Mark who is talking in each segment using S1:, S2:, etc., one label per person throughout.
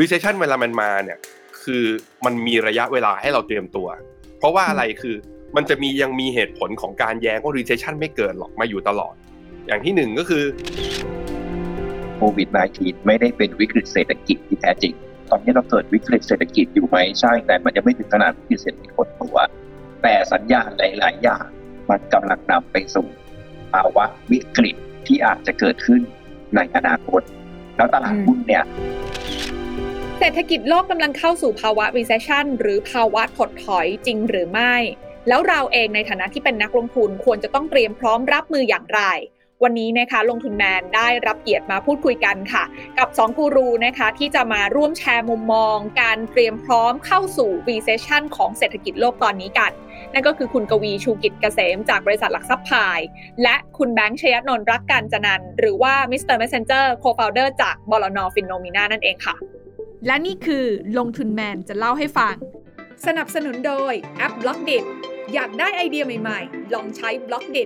S1: recession เวลามันมาเนี่ย คือมันมีระยะเวลาให้เราเตรียมตัว เพราะว่าอะไรคือมันจะมียังมีเหตุผลของการแย้งว่า recession ไม่เกิดหรอกมาอยู่ตลอด อย่างที่หนึ่งก็คือ
S2: โควิด -19 ไม่ได้เป็นวิกฤตเศรษฐกิจที่แท้จริง ตอนนี้เราเกิดวิกฤตเศรษฐกิจอยู่ไหมใช่ แต่มันยังไม่ถึงขนาดวิกฤตเศรษฐกิจคนตัว แต่สัญญาณหลาย ๆ อย่างมันกำลังนำไปสู่ภาวะวิกฤตที่อาจจะเกิดขึ้นในอนาคต แล้วตลาดหุ้นเนี่ย
S3: เศรษฐกิจโลกกำลังเข้าสู่ภาวะ recession หรือภาวะถดถอยจริงหรือไม่ แล้วเราเองในฐานะที่เป็นนักลงทุนควรจะต้องเตรียมพร้อมรับมืออย่างไร วันนี้นะคะลงทุนแมนได้รับเกียรติมาพูดคุยกันค่ะ กับ2กูรูนะคะที่จะมาร่วมแชร์มุมมอง การเตรียมพร้อมเข้าสู่ recession ของเศรษฐกิจโลกตอนนี้กัน นั่นก็คือคุณกวีชูกิจเกษมจากบริษัทหลักทรัพย์พาย และคุณแบงค์ชยนนท์รักการจนันหรือว่า Mr. Messenger co-founder จากบลน FINNOMENA นั่นเองค่ะ และนี่คือลงทุนแมนจะเล่าให้ฟัง สนับสนุนโดยแอป Blockdit อยากได้ไอเดียใหม่ๆ ลองใช้ Blockdit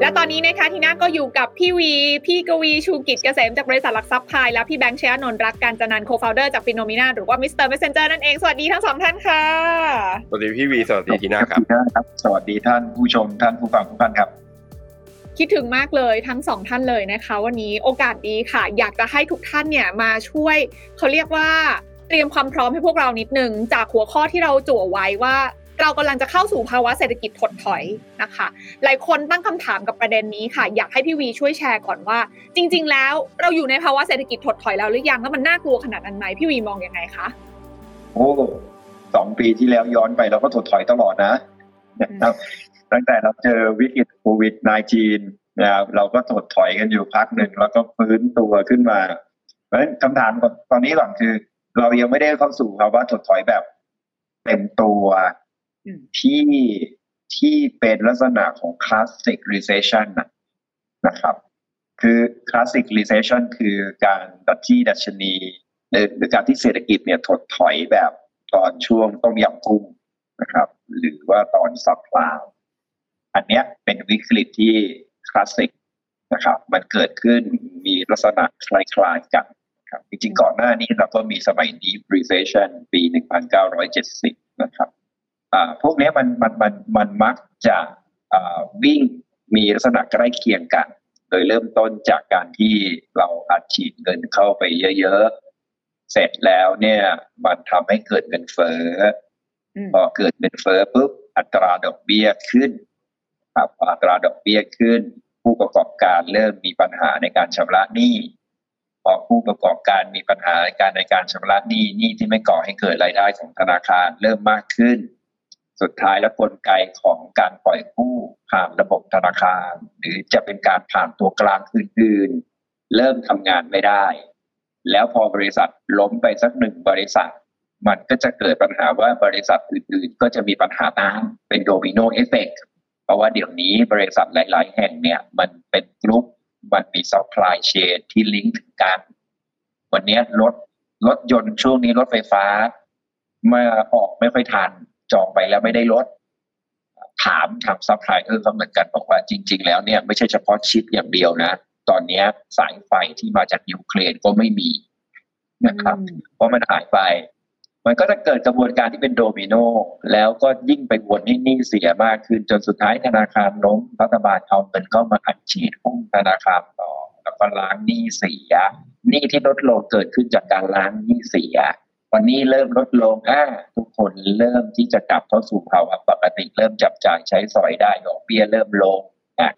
S3: และตอนนี้นะคะทีน่าก็อยู่กับพี่วี พี่กวีชูกิจเกษมจากบริษัทหลักทรัพย์พายและพี่แบงค์ชยนนท์รักการจนัน co-founder จาก FINNOMENA หรือว่า Mr. Messenger นั่นเอง สวัสดีทั้งสองท่านค่ะ
S1: สวัสดีพี่วี สวัสดีทีน่าครับ
S2: ครับสวัสดีท่านผู้ชมท่านผู้ฟังทุกท่านครับ
S3: คิดถึงมากเลยทั้งสองท่านเลยนะคะ วันนี้โอกาสดีค่ะ อยากจะให้ทุกท่านเนี่ยมาช่วยเขาเรียกว่าเตรียมความพร้อมให้พวกเรานิดนึงจากหัวข้อที่เราจั่วไว้ว่าเรากำลังจะเข้าสู่ภาวะเศรษฐกิจถดถอยนะคะ หลายคนตั้งคำถามกับประเด็นนี้ค่ะ อยากให้พี่วีช่วยแชร์ก่อนว่า จริง ๆ แล้วเราอยู่ในภาวะเศรษฐกิจถดถอยแล้วหรือยังแล้วมันน่ากลัวขนาดนั้นไหมพี่วีมองยังไงคะ
S2: โอ้สองปีที่แล้วย้อนไปเราก็ถดถอยตลอดนะ ตั้งแต่เราเจอวิกฤตโควิด -19 นะครับเราก็ถดถอยกันอยู่พักหนึ่งแล้วก็ฟื้นตัวขึ้นมา เพราะฉะนั้นคำถามตอนนี้ก่อนคือ เรายังไม่ได้เข้าสู่ภาวะถดถอยแบบเต็มตัวที่ที่เป็นลักษณะของ classic recession นะครับ คือ classic recession คือการดัชที่ดัชนีหรือการที่เศรษฐกิจเนี่ยถดถอยแบบตอนช่วงต้มยำกุ้งนะครับ หรือว่าตอนซับพลาว อันเนี้ยเป็นวิกฤตที่คลาสสิกนะครับ มันเกิดขึ้นมีลักษณะคล้ายๆกันครับจริงๆก่อนหน้านี้เราก็มีสมัย deep recession ปี 1970 นะครับพวกนี้มันมันมันมันมักจะวิ่งมีลักษณะใกล้เคียงกัน โดยเริ่มต้นจากการที่เราอัดฉีดเงินเข้าไปเยอะๆ เสร็จแล้วเนี่ยมันทำให้เกิดเงินเฟ้อพอเกิดเงินเฟ้อปุ๊บอัตราดอกเบี้ยขึ้น ครับอัตราดอกเบี้ยขึ้น ผู้ประกอบการเริ่มมีปัญหาในการชำระหนี้พอผู้ประกอบการมีปัญหาในการในการชำระหนี้หนี้ที่ไม่ก่อให้เกิดรายได้ของธนาคารเริ่มมากขึ้น สุดท้ายแล้วกลไกของการปล่อยกู้ผ่านระบบธนาคาร หรือจะเป็นการผ่านตัวกลางอื่นๆ เริ่มทำงานไม่ได้ แล้วพอบริษัทล้มไปสักหนึ่งบริษัท มันก็จะเกิดปัญหาว่าบริษัทอื่นๆ ก็จะมีปัญหาตามเป็น domino effect เพ ราะว่าเดี๋ยวนี้บริษัทหลาย ๆ แห่งเนี่ย มันเป็นกลุ่มมันมี supply chain ที่ลิงก์ถึงกัน วันนี้รถรถยนต์ช่วงนี้รถไฟฟ้าเมื่อออกไม่ค่อยทัน จองไปแล้วไม่ได้รถ ถามทางซัพพลายเออร์เขาเหมือนกันบอกว่าจริง ๆ แล้วเนี่ยไม่ใช่เฉพาะชิปอย่างเดียวนะ ตอนนี้สายไฟที่มาจากยูเครนก็ไม่มีนะครับเพราะมันหายไป มันก็จะเกิดกระบวนการที่เป็นโดมิโนแล้วก็ยิ่งไปวนให้หนี้เสียมากขึ้นจนสุดท้ายธนาคารล้มรัฐบาลเอาเงินเข้ามาอัดฉีดหุ้นธนาคารต่อ แล้วก็ล้างหนี้เสียหนี้ที่ลดลงเกิดขึ้นจากการล้างหนี้เสียวันนี้เริ่มลดลงอ่าทุกคนเริ่มที่จะกลับเข้าสู่ภาวะปกติเริ่มจับจ่ายใช้สอยได้ดอกเบี้ยเริ่มลง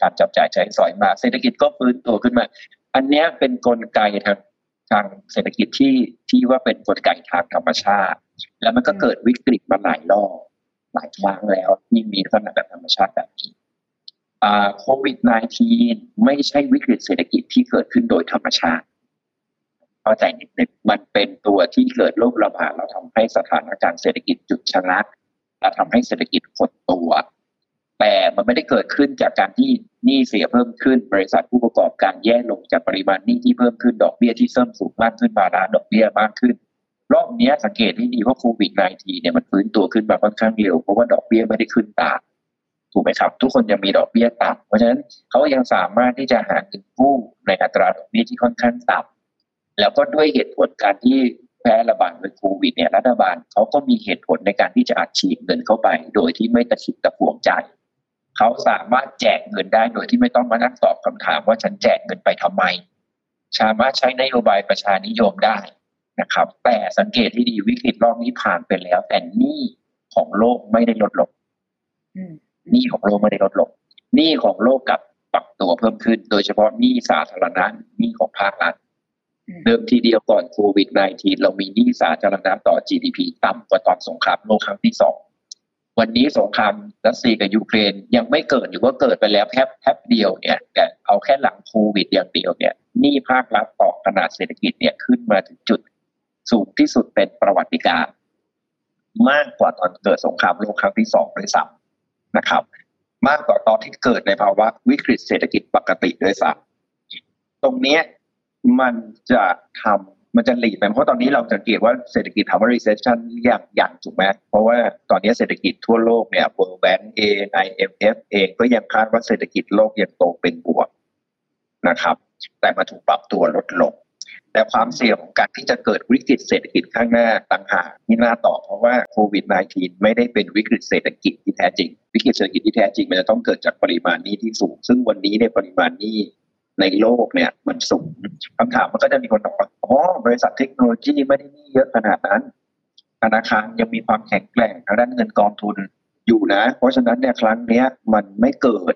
S2: การจับจ่ายใช้สอยมา เศรษฐกิจก็ฟื้นตัวขึ้นมา อันนี้เป็นกลไกทาง ทางเศรษฐกิจที่ที่ว่าเป็นกลไกทางธรรมชาติ แล้วมันก็เกิดวิกฤตมาหลายรอบหลายครั้งแล้วที่มีลักษณะแบบธรรมชาติแบบนี้โควิด -19 ไม่ใช่วิกฤตเศรษฐกิจที่เกิดขึ้นโดยธรรมชาติเข้าใจนิดนึงมันเป็นตัวที่เกิดโรคระบาดเราทำให้สถานการณ์เศรษฐกิจจุดชะงักและทำให้เศรษฐกิจหดตัว แต่มันไม่ได้เกิดขึ้นจากการที่หนี้เสียเพิ่มขึ้น บริษัทผู้ประกอบการแย่ลงจากปริมาณหนี้ที่เพิ่มขึ้นดอกเบี้ยที่เพิ่มสูงมากขึ้นมาระดอกเบี้ยมากขึ้น รอบนี้สังเกตให้ดีว่าโควิด -19 เนี่ยมันฟื้นตัวขึ้นมาค่อนข้างเร็วเพราะว่าดอกเบี้ยไม่ได้ขึ้นตามถูกไหมครับ ทุกคนยังมีดอกเบี้ยต่ำเพราะฉะนั้นเขายังสามารถที่จะหาเงินกู้ในอัตราดอกเบี้ยที่ค่อนข้างต่ำแล้วก็ด้วยเหตุผลการที่แพร่ระบาดในโควิดเนี่ยรัฐบาลเขาก็มีเหตุผลในการที่จะอัดฉีดเงินเข้าไป โดยที่ไม่ตะขิดตะขวงใจ เขาสามารถแจกเงินได้โดยที่ไม่ต้องมานั่งตอบคำถามว่าฉันแจกเงินไปทำไม สามารถใช้นโยบายประชานิยมได้นะครับ แต่สังเกตที่ดีวิกฤตรอบนี้ผ่านไปแล้ว แต่หนี้ของโลกไม่ได้ลดลงหนี้ของโลกไม่ได้ลดลงหนี้ของโลกกับปรับตัวเพิ่มขึ้น โดยเฉพาะหนี้สาธารณะหนี้ของภาครัฐเดิมทีเดียวก่อนโควิด -19 เรามีหนี้สาธารณะต่อ GDP ต่ำกว่าตอนสงครามโลกครั้งที่สอง วันนี้สงครามรัสเซียกับยูเครนยังไม่เกิดหรือว่าเกิดไปแล้วแค่แค่เดียวเนี่ยแต่เอาแค่หลังโควิดอย่างเดียวเนี่ยหนี้ภาครัฐต่อขนาดเศรษฐกิจเนี่ยขึ้นมาถึงจุดสูงที่สุดเป็นประวัติการมากกว่าตอนเกิดสงครามโลกครั้งที่สองด้วยซ้ำนะครับ มากกว่าตอนที่เกิดในภาวะวิกฤตเศรษฐกิจปกติด้วยซ้ำตรงนี้มันจะทำ มันจะหลีดไปเพราะตอนนี้เราสังเกตว่าเศรษฐกิจทำว่า recession อย่างอย่างถูกไหมเพราะว่าตอนนี้เศรษฐกิจทั่วโลกเนี่ย World Bank เอง IMF เองก็ยังคาดว่าเศรษฐกิจโลกยังโตเป็นบวกนะครับ แต่มาถูกปรับตัวลดลง แต่ความเสี่ยงของการที่จะเกิดวิกฤตเศรษฐกิจข้างหน้าต่างหากที่น่าต่อเพราะว่าโควิด -19 ไม่ได้เป็นวิกฤตเศรษฐกิจที่แท้จริง วิกฤตเศรษฐกิจที่แท้จริงมันจะต้องเกิดจากปริมาณนี้ที่สูง ซึ่งวันนี้ในปริมาณนี้ ในโลกเนี่ยมันสูงคำถามมันก็จะมีคนบอกว่าอ๋อบริษัทเทคโนโลยีไม่ได้มีเยอะขนาดนั้นธนาคารยังมีความแข็งแกร่งทางด้านเงินกองทุนอยู่นะ เพราะฉะนั้นเนี่ยครั้งเนี้ยมันไม่เกิด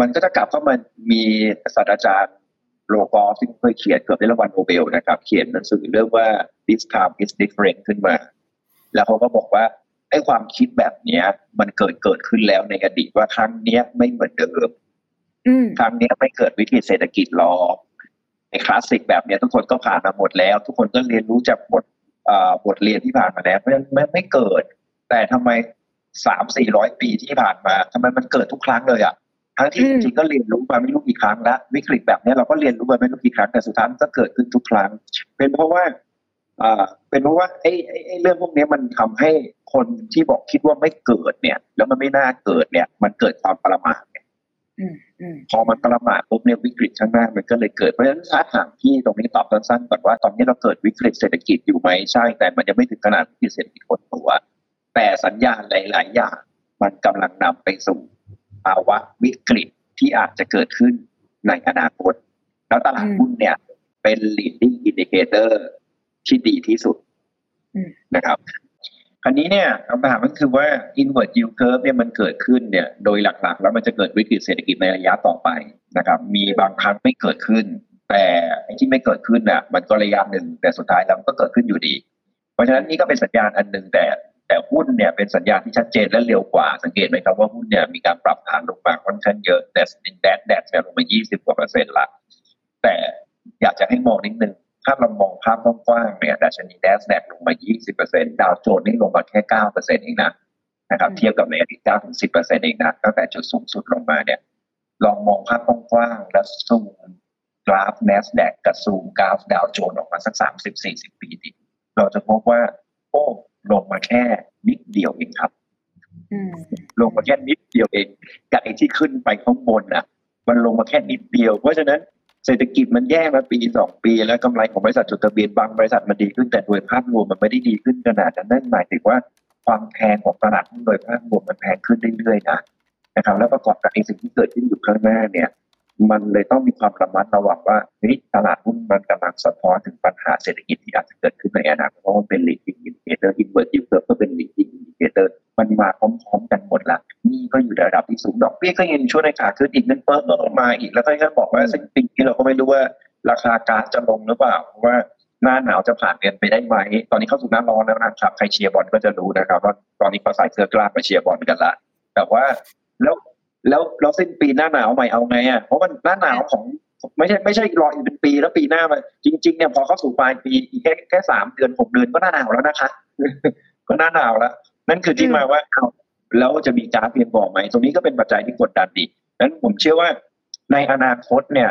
S2: มันก็จะกลับเข้ามามีศาสตราจารย์โลกอซึ่งเคยเขียนเกือบได้รางวัลโนเบลนะครับ เขียนหนังสือเรื่องว่า this time is different ขึ้นมา แล้วเขาก็บอกว่าไอ้ความคิดแบบเนี้ย มันเกิดเกิดขึ้นแล้วในอดีตว่าครั้งเนี้ยไม่เหมือนเดิม ครั้งนี้ไม่เกิดวิกฤตเศรษฐกิจหรอกในคลาสสิกแบบนี้ทุกคนก็ผ่านมาหมดแล้ว ทุกคนก็เรียนรู้จากบทบทเรียนที่ผ่านมาแล้วเพราะฉะนั้นไม่ไม่เกิด แต่ทำไมสามสี่ร้อยปีที่ผ่านมาทำไมมันเกิดทุกครั้งเลยอะทั้งที่จริงก็เรียนรู้มาไม่รู้กี่ครั้งแล้ววิกฤตแบบนี้เราก็เรียนรู้มาไม่รู้กี่ครั้งแต่สุดท้ายมันก็เกิดขึ้นทุกครั้ง เป็นเพราะว่าอ่าเป็นเพราะว่าไอ้ไอ้เรื่องพวกนี้มันทำให้คนที่บอกคิดว่าไม่เกิดเนี่ย แล้วมันไม่น่าเกิดเนี่ย มันเกิดความประมาท พอมันประมาทปุ๊บเนี่ยวิกฤตข้างหน้ามันก็เลยเกิดเพราะฉะนั้นถ้าถามที่ตรงนี้ตอบสั้นๆก่อนว่า ตอนนี้เราเกิดวิกฤตเศรษฐกิจอยู่ไหมใช่ แต่มันยังไม่ถึงขนาดวิกฤตเศรษฐกิจคนตัวแต่สัญญาณหลาย ๆ อย่าง มันกำลังนำไปสู่ภาวะวิกฤตที่อาจจะเกิดขึ้นในอนาคต แล้วตลาดหุ้นเนี่ยเป็น leading indicator ที่ดีที่สุดนะครับ อันนี้เนี่ยคำถามก็คือว่า inward yield curve เนี่ยมันเกิดขึ้นเนี่ยโดยหลักๆ แล้วมันจะเกิดวิกฤตเศรษฐกิจในระยะต่อไปนะครับมีบางครั้งไม่เกิดขึ้น แต่ที่ไม่เกิดขึ้นน่ะมันก็ระยะหนึ่งแต่สุดท้ายแล้วก็เกิดขึ้นอยู่ดี เพราะฉะนั้นนี่ก็เป็นสัญญาณอันหนึ่งแต่แต่หุ้นเนี่ยเป็นสัญญาณที่ชัดเจนและเร็วกว่าสังเกตไหมครับว่าหุ้นเนี่ยมีการปรับฐานลงมาค่อนข้างเยอะแต่สินแดดแดดเนี่ยลงมา 20กว่าเปอร์เซ็นต์ละแต่อยากจะให้มองนิดนึง ถ้าเรามองภาพกว้างๆเนี่ยดัชนีแดสแดกลงมา 20%ดาวโจนส์นี่ลงมาแค่ 9%เองนะนะครับเทียบกับในอดีต9ถึง 10%เองนะตั้งแต่จุดสูงสุดลงมาเนี่ยลองมองภาพกว้างๆแล้วซูมกราฟ NASDAQ กับซูมกราฟดาวโจนส์ออกมาสัก 30-40 ปีดิเราจะพบว่า โอ้ลงมาแค่นิดเดียวเองครับลงมาแค่นิดเดียวเองจากไอ้ที่ขึ้นไปข้างบนอะ มันลงมาแค่นิดเดียว เพราะฉะนั้น เศรษฐกิจมันแย่มาปีสองปี แล้วกำไรของบริษัทจดทะเบียนบางบริษัทมันดีขึ้นแต่โดยภาพรวมมันไม่ได้ดีขึ้นขนาดนั้นนั่นหมายถึงว่าความแพงของตลาดหุ้นโดยภาพรวมมันแพงขึ้นเรื่อยๆนะนะครับแล้วประกอบกับไอ้สิ่งที่เกิดขึ้นอยู่ข้างหน้าเนี่ย มันเลยต้องมีความระมัดระวังว่าเฮ้ยตลาดหุ้นมันกำลังสะท้อนถึงปัญหาเศรษฐกิจที่อาจจะเกิดขึ้นในอนาคตเพราะมันเป็น leading indicator inverse yield curve ก็เป็น leading indicator มันมาพร้อมๆกันหมดละนี่ก็อยู่ในระดับที่สูงดอกเบี้ยก็ยังช่วยในขาขึ้นอีกนั่นเพิ่มมาอีกแล้วก็ยังบอกว่าสิ่งที่เราก็ไม่รู้ว่าราคาก๊าซจะลงหรือเปล่าเพราะว่าหน้าหนาวจะผ่านเดือนไปได้ไหม ตอนนี้เข้าสู่หน้าร้อนแล้วนะครับ ใครเชียร์บอลก็จะรู้นะครับว่าตอนนี้เขาใส่เสื้อกล้ามมาเชียร์บอลกันละ แต่ว่าแล้ว แล้วแล้วสิ้นปีหน้าหนาวใหม่เอาไงอะเพราะมันหน้าหนาวของไม่ใช่ไม่ใช่รออีกเป็นปีแล้วปีหน้ามาจริง ๆเนี่ยพอเข้าสู่ปลายปีอีกแค่แค่สามเดือนหกเดือนก็หน้าหนาวแล้วนะคะก็หน้าหนาวแล้วนั่นคือที่มาว่าแล้วจะมีก๊าซเพียงพอไหมตรงนี้ก็เป็นปัจจัยที่กดดันดีนั้นผมเชื่อว่าในอนาคตเนี่ย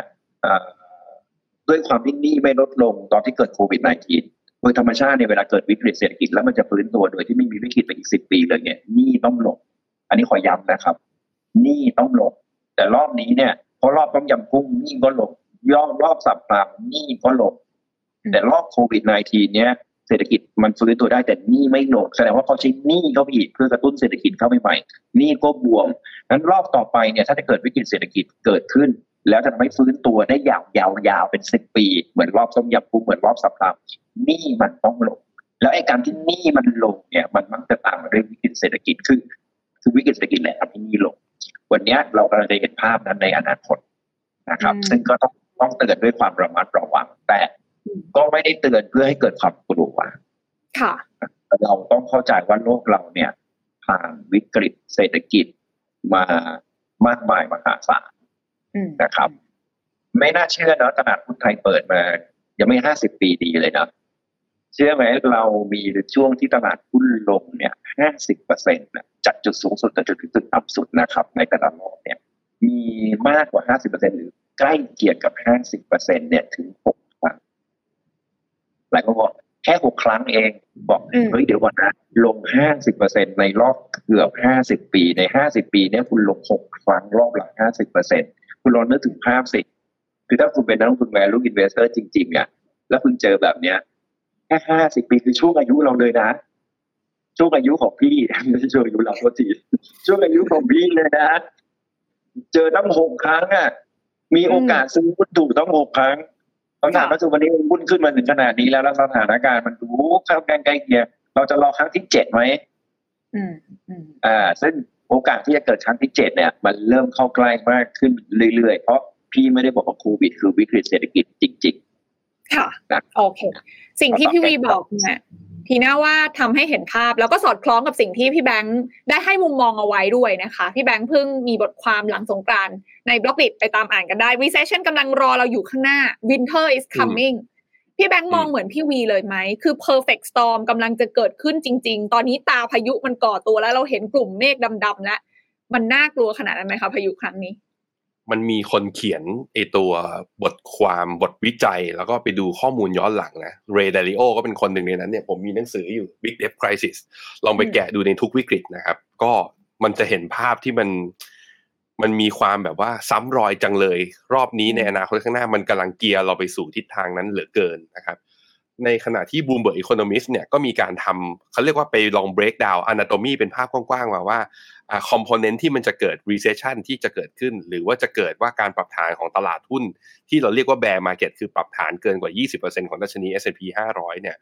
S2: ด้วยความที่หนี้ไม่ลดลงตอนที่เกิดโควิด -19 โดยธรรมชาติในเวลาเกิดวิกฤตเศรษฐกิจแล้วมันจะฟื้นตัวโดยที่ไม่มีวิกฤตไปอีกสิบปีเลยเนี่ยหนี้ต้องลง อันนี้ขอย้ำนะครับ หนี้ต้องลงแต่รอบนี้เนี่ยพอรอบต้องยำกุ้งหนี้ก็ลงย่อรอบสับปรับหนี้ก็ลงแต่รอบโควิด -19 เนี้ยเศรษฐกิจมันฟื้นตัวได้แต่หนี้ไม่ลงแสดงว่าเขาใช้หนี้เข้าไปอีกเพื่อกระตุ้นเศรษฐกิจเข้าไปใหม่หนี้ก็บวมนั้นรอบต่อไปเนี่ยถ้าจะเกิดวิกฤตเศรษฐกิจเกิดขึ้น แล้วจะทำให้ฟื้นตัวได้ยาวยาวๆเป็นสิบปี เหมือนรอบต้มยำกุ้งเหมือนรอบสัปดาห์หนี้มันต้องลงแล้วไอ้การที่หนี้มันลงเนี่ยมันมักจะตามมาด้วยวิกฤตเศรษฐกิจคือคือวิกฤตเศรษฐกิจแหละทำให้หนี้ลง วันนี้เรากำลังจะเห็นภาพนั้นในอนาคตนะครับ ซึ่งก็ต้องต้องเตือนด้วยความระมัดระวัง แต่ก็ไม่ได้เตือนเพื่อให้เกิดความกลัว
S3: ค่ะ
S2: เราต้องเข้าใจว่าโลกเราเนี่ยผ่านวิกฤตเศรษฐกิจมามากมายมหาศาล
S3: อืม
S2: นะครับ ไม่น่าเชื่อเนาะตลาดหุ้นไทยเปิดมา ยังไม่ห้าสิบปีดีเลยเนาะ เชื่อไหมเรามีช่วงที่ตลาดหุ้นลงเนี่ยห้าสิบเปอร์เซ็นต์จากจุดสูงสุดจนจุดจุดต่ำสุดนะครับ ในแต่ละรอบเนี่ย มีมากกว่าห้าสิบเปอร์เซ็นหรือใกล้เคียงกับห้าสิบเปอร์เซ็นเนี่ยถึงหกครั้งหลายคนบอกแค่หกครั้งเอง บอก
S3: อืม
S2: เฮ้ยเดี๋ยวก่อนนะลงห้าสิบเปอร์เซ็นในรอบเกือบห้าสิบปีในห้าสิบปีเนี่ยคุณลงหกครั้งรอบละห้าสิบเปอร์เซ็นคุณลองนึกถึงภาพสิคือถ้าคุณเป็นนักลงทุน value investor จริงๆเนี่ยแล้วคุณเจอแบบเนี้ย แค่ห้าสิบปีคือช่วงอายุเราเลยนะ ช่วงอายุของพี่ไม่ใช่ช่วงอายุเราโทษทีช่วงอายุของพี่เลยนะ เจอตั้งหกครั้งอะ มีโอกาสซื้อหุ้นถูกตั้งหกครั้งคำถามว่าสุวันนี้หุ้นขึ้นมาถึงขนาดนี้แล้วแล้วสถานการณ์มันดูเข้าใกล้ๆเคียงเราจะรอครั้งที่เจ็ดไหม
S3: อืมอืม
S2: อ่า ซึ่งโอกาสที่จะเกิดครั้งที่เจ็ดเนี่ย มันเริ่มเข้าใกล้มากขึ้นเรื่อยๆ เพราะพี่ไม่ได้บอกว่าโควิดคือวิกฤตเศรษฐกิจจริง
S3: ค่ะ
S2: นะ
S3: โอเค สิ่งที่พี่วีบอกเนี่ยทีน่าว่าทำให้เห็นภาพแล้วก็สอดคล้องกับสิ่งที่พี่แบงค์ได้ให้มุมมองเอาไว้ด้วยนะคะ พี่แบงค์เพิ่งมีบทความหลังสงกรานต์ในบล็อกดิไปตามอ่านกันได้ recession กำลังรอเราอยู่ข้างหน้า winter is coming พี่แบงค์มองเหมือนพี่วีเลยไหม คือ perfect storm กำลังจะเกิดขึ้นจริง ๆ ตอนนี้ตาพายุมันก่อตัวแล้วเราเห็นกลุ่มเมฆดำๆแล้วมันน่ากลัวขนาดนั้นไหมคะพายุครั้งนี้
S1: มันมีคนเขียนไอตัวบทความบทวิจัย แล้วก็ไปดูข้อมูลย้อนหลังนะเรย์เดลิโอก็เป็นคนหนึ่งในนั้นเนี่ยผมมีหนังสืออยู่ Big Debt Crisis ลองไปแกะดูในทุกวิกฤตนะครับ ก็มันจะเห็นภาพที่มันมันมีความแบบว่าซ้ำรอยจังเลย รอบนี้ในอนาคตข้างหน้ามันกำลังเกียร์เราไปสู่ทิศทางนั้นเหลือเกินนะครับ ในขณะที่ Bloomberg Economist เนี่ยก็มีการทำเขาเรียกว่าไปลอง break down anatomy เป็นภาพกว้างๆมาว่าคอมโพเนนต์ที่มันจะเกิด recession ที่จะเกิดขึ้น หรือว่าจะเกิดว่าการปรับฐานของตลาดหุ้น ที่เราเรียกว่า bear market คือปรับฐานเกินกว่า 20%ของดัชนี S&P 500 เนี่ย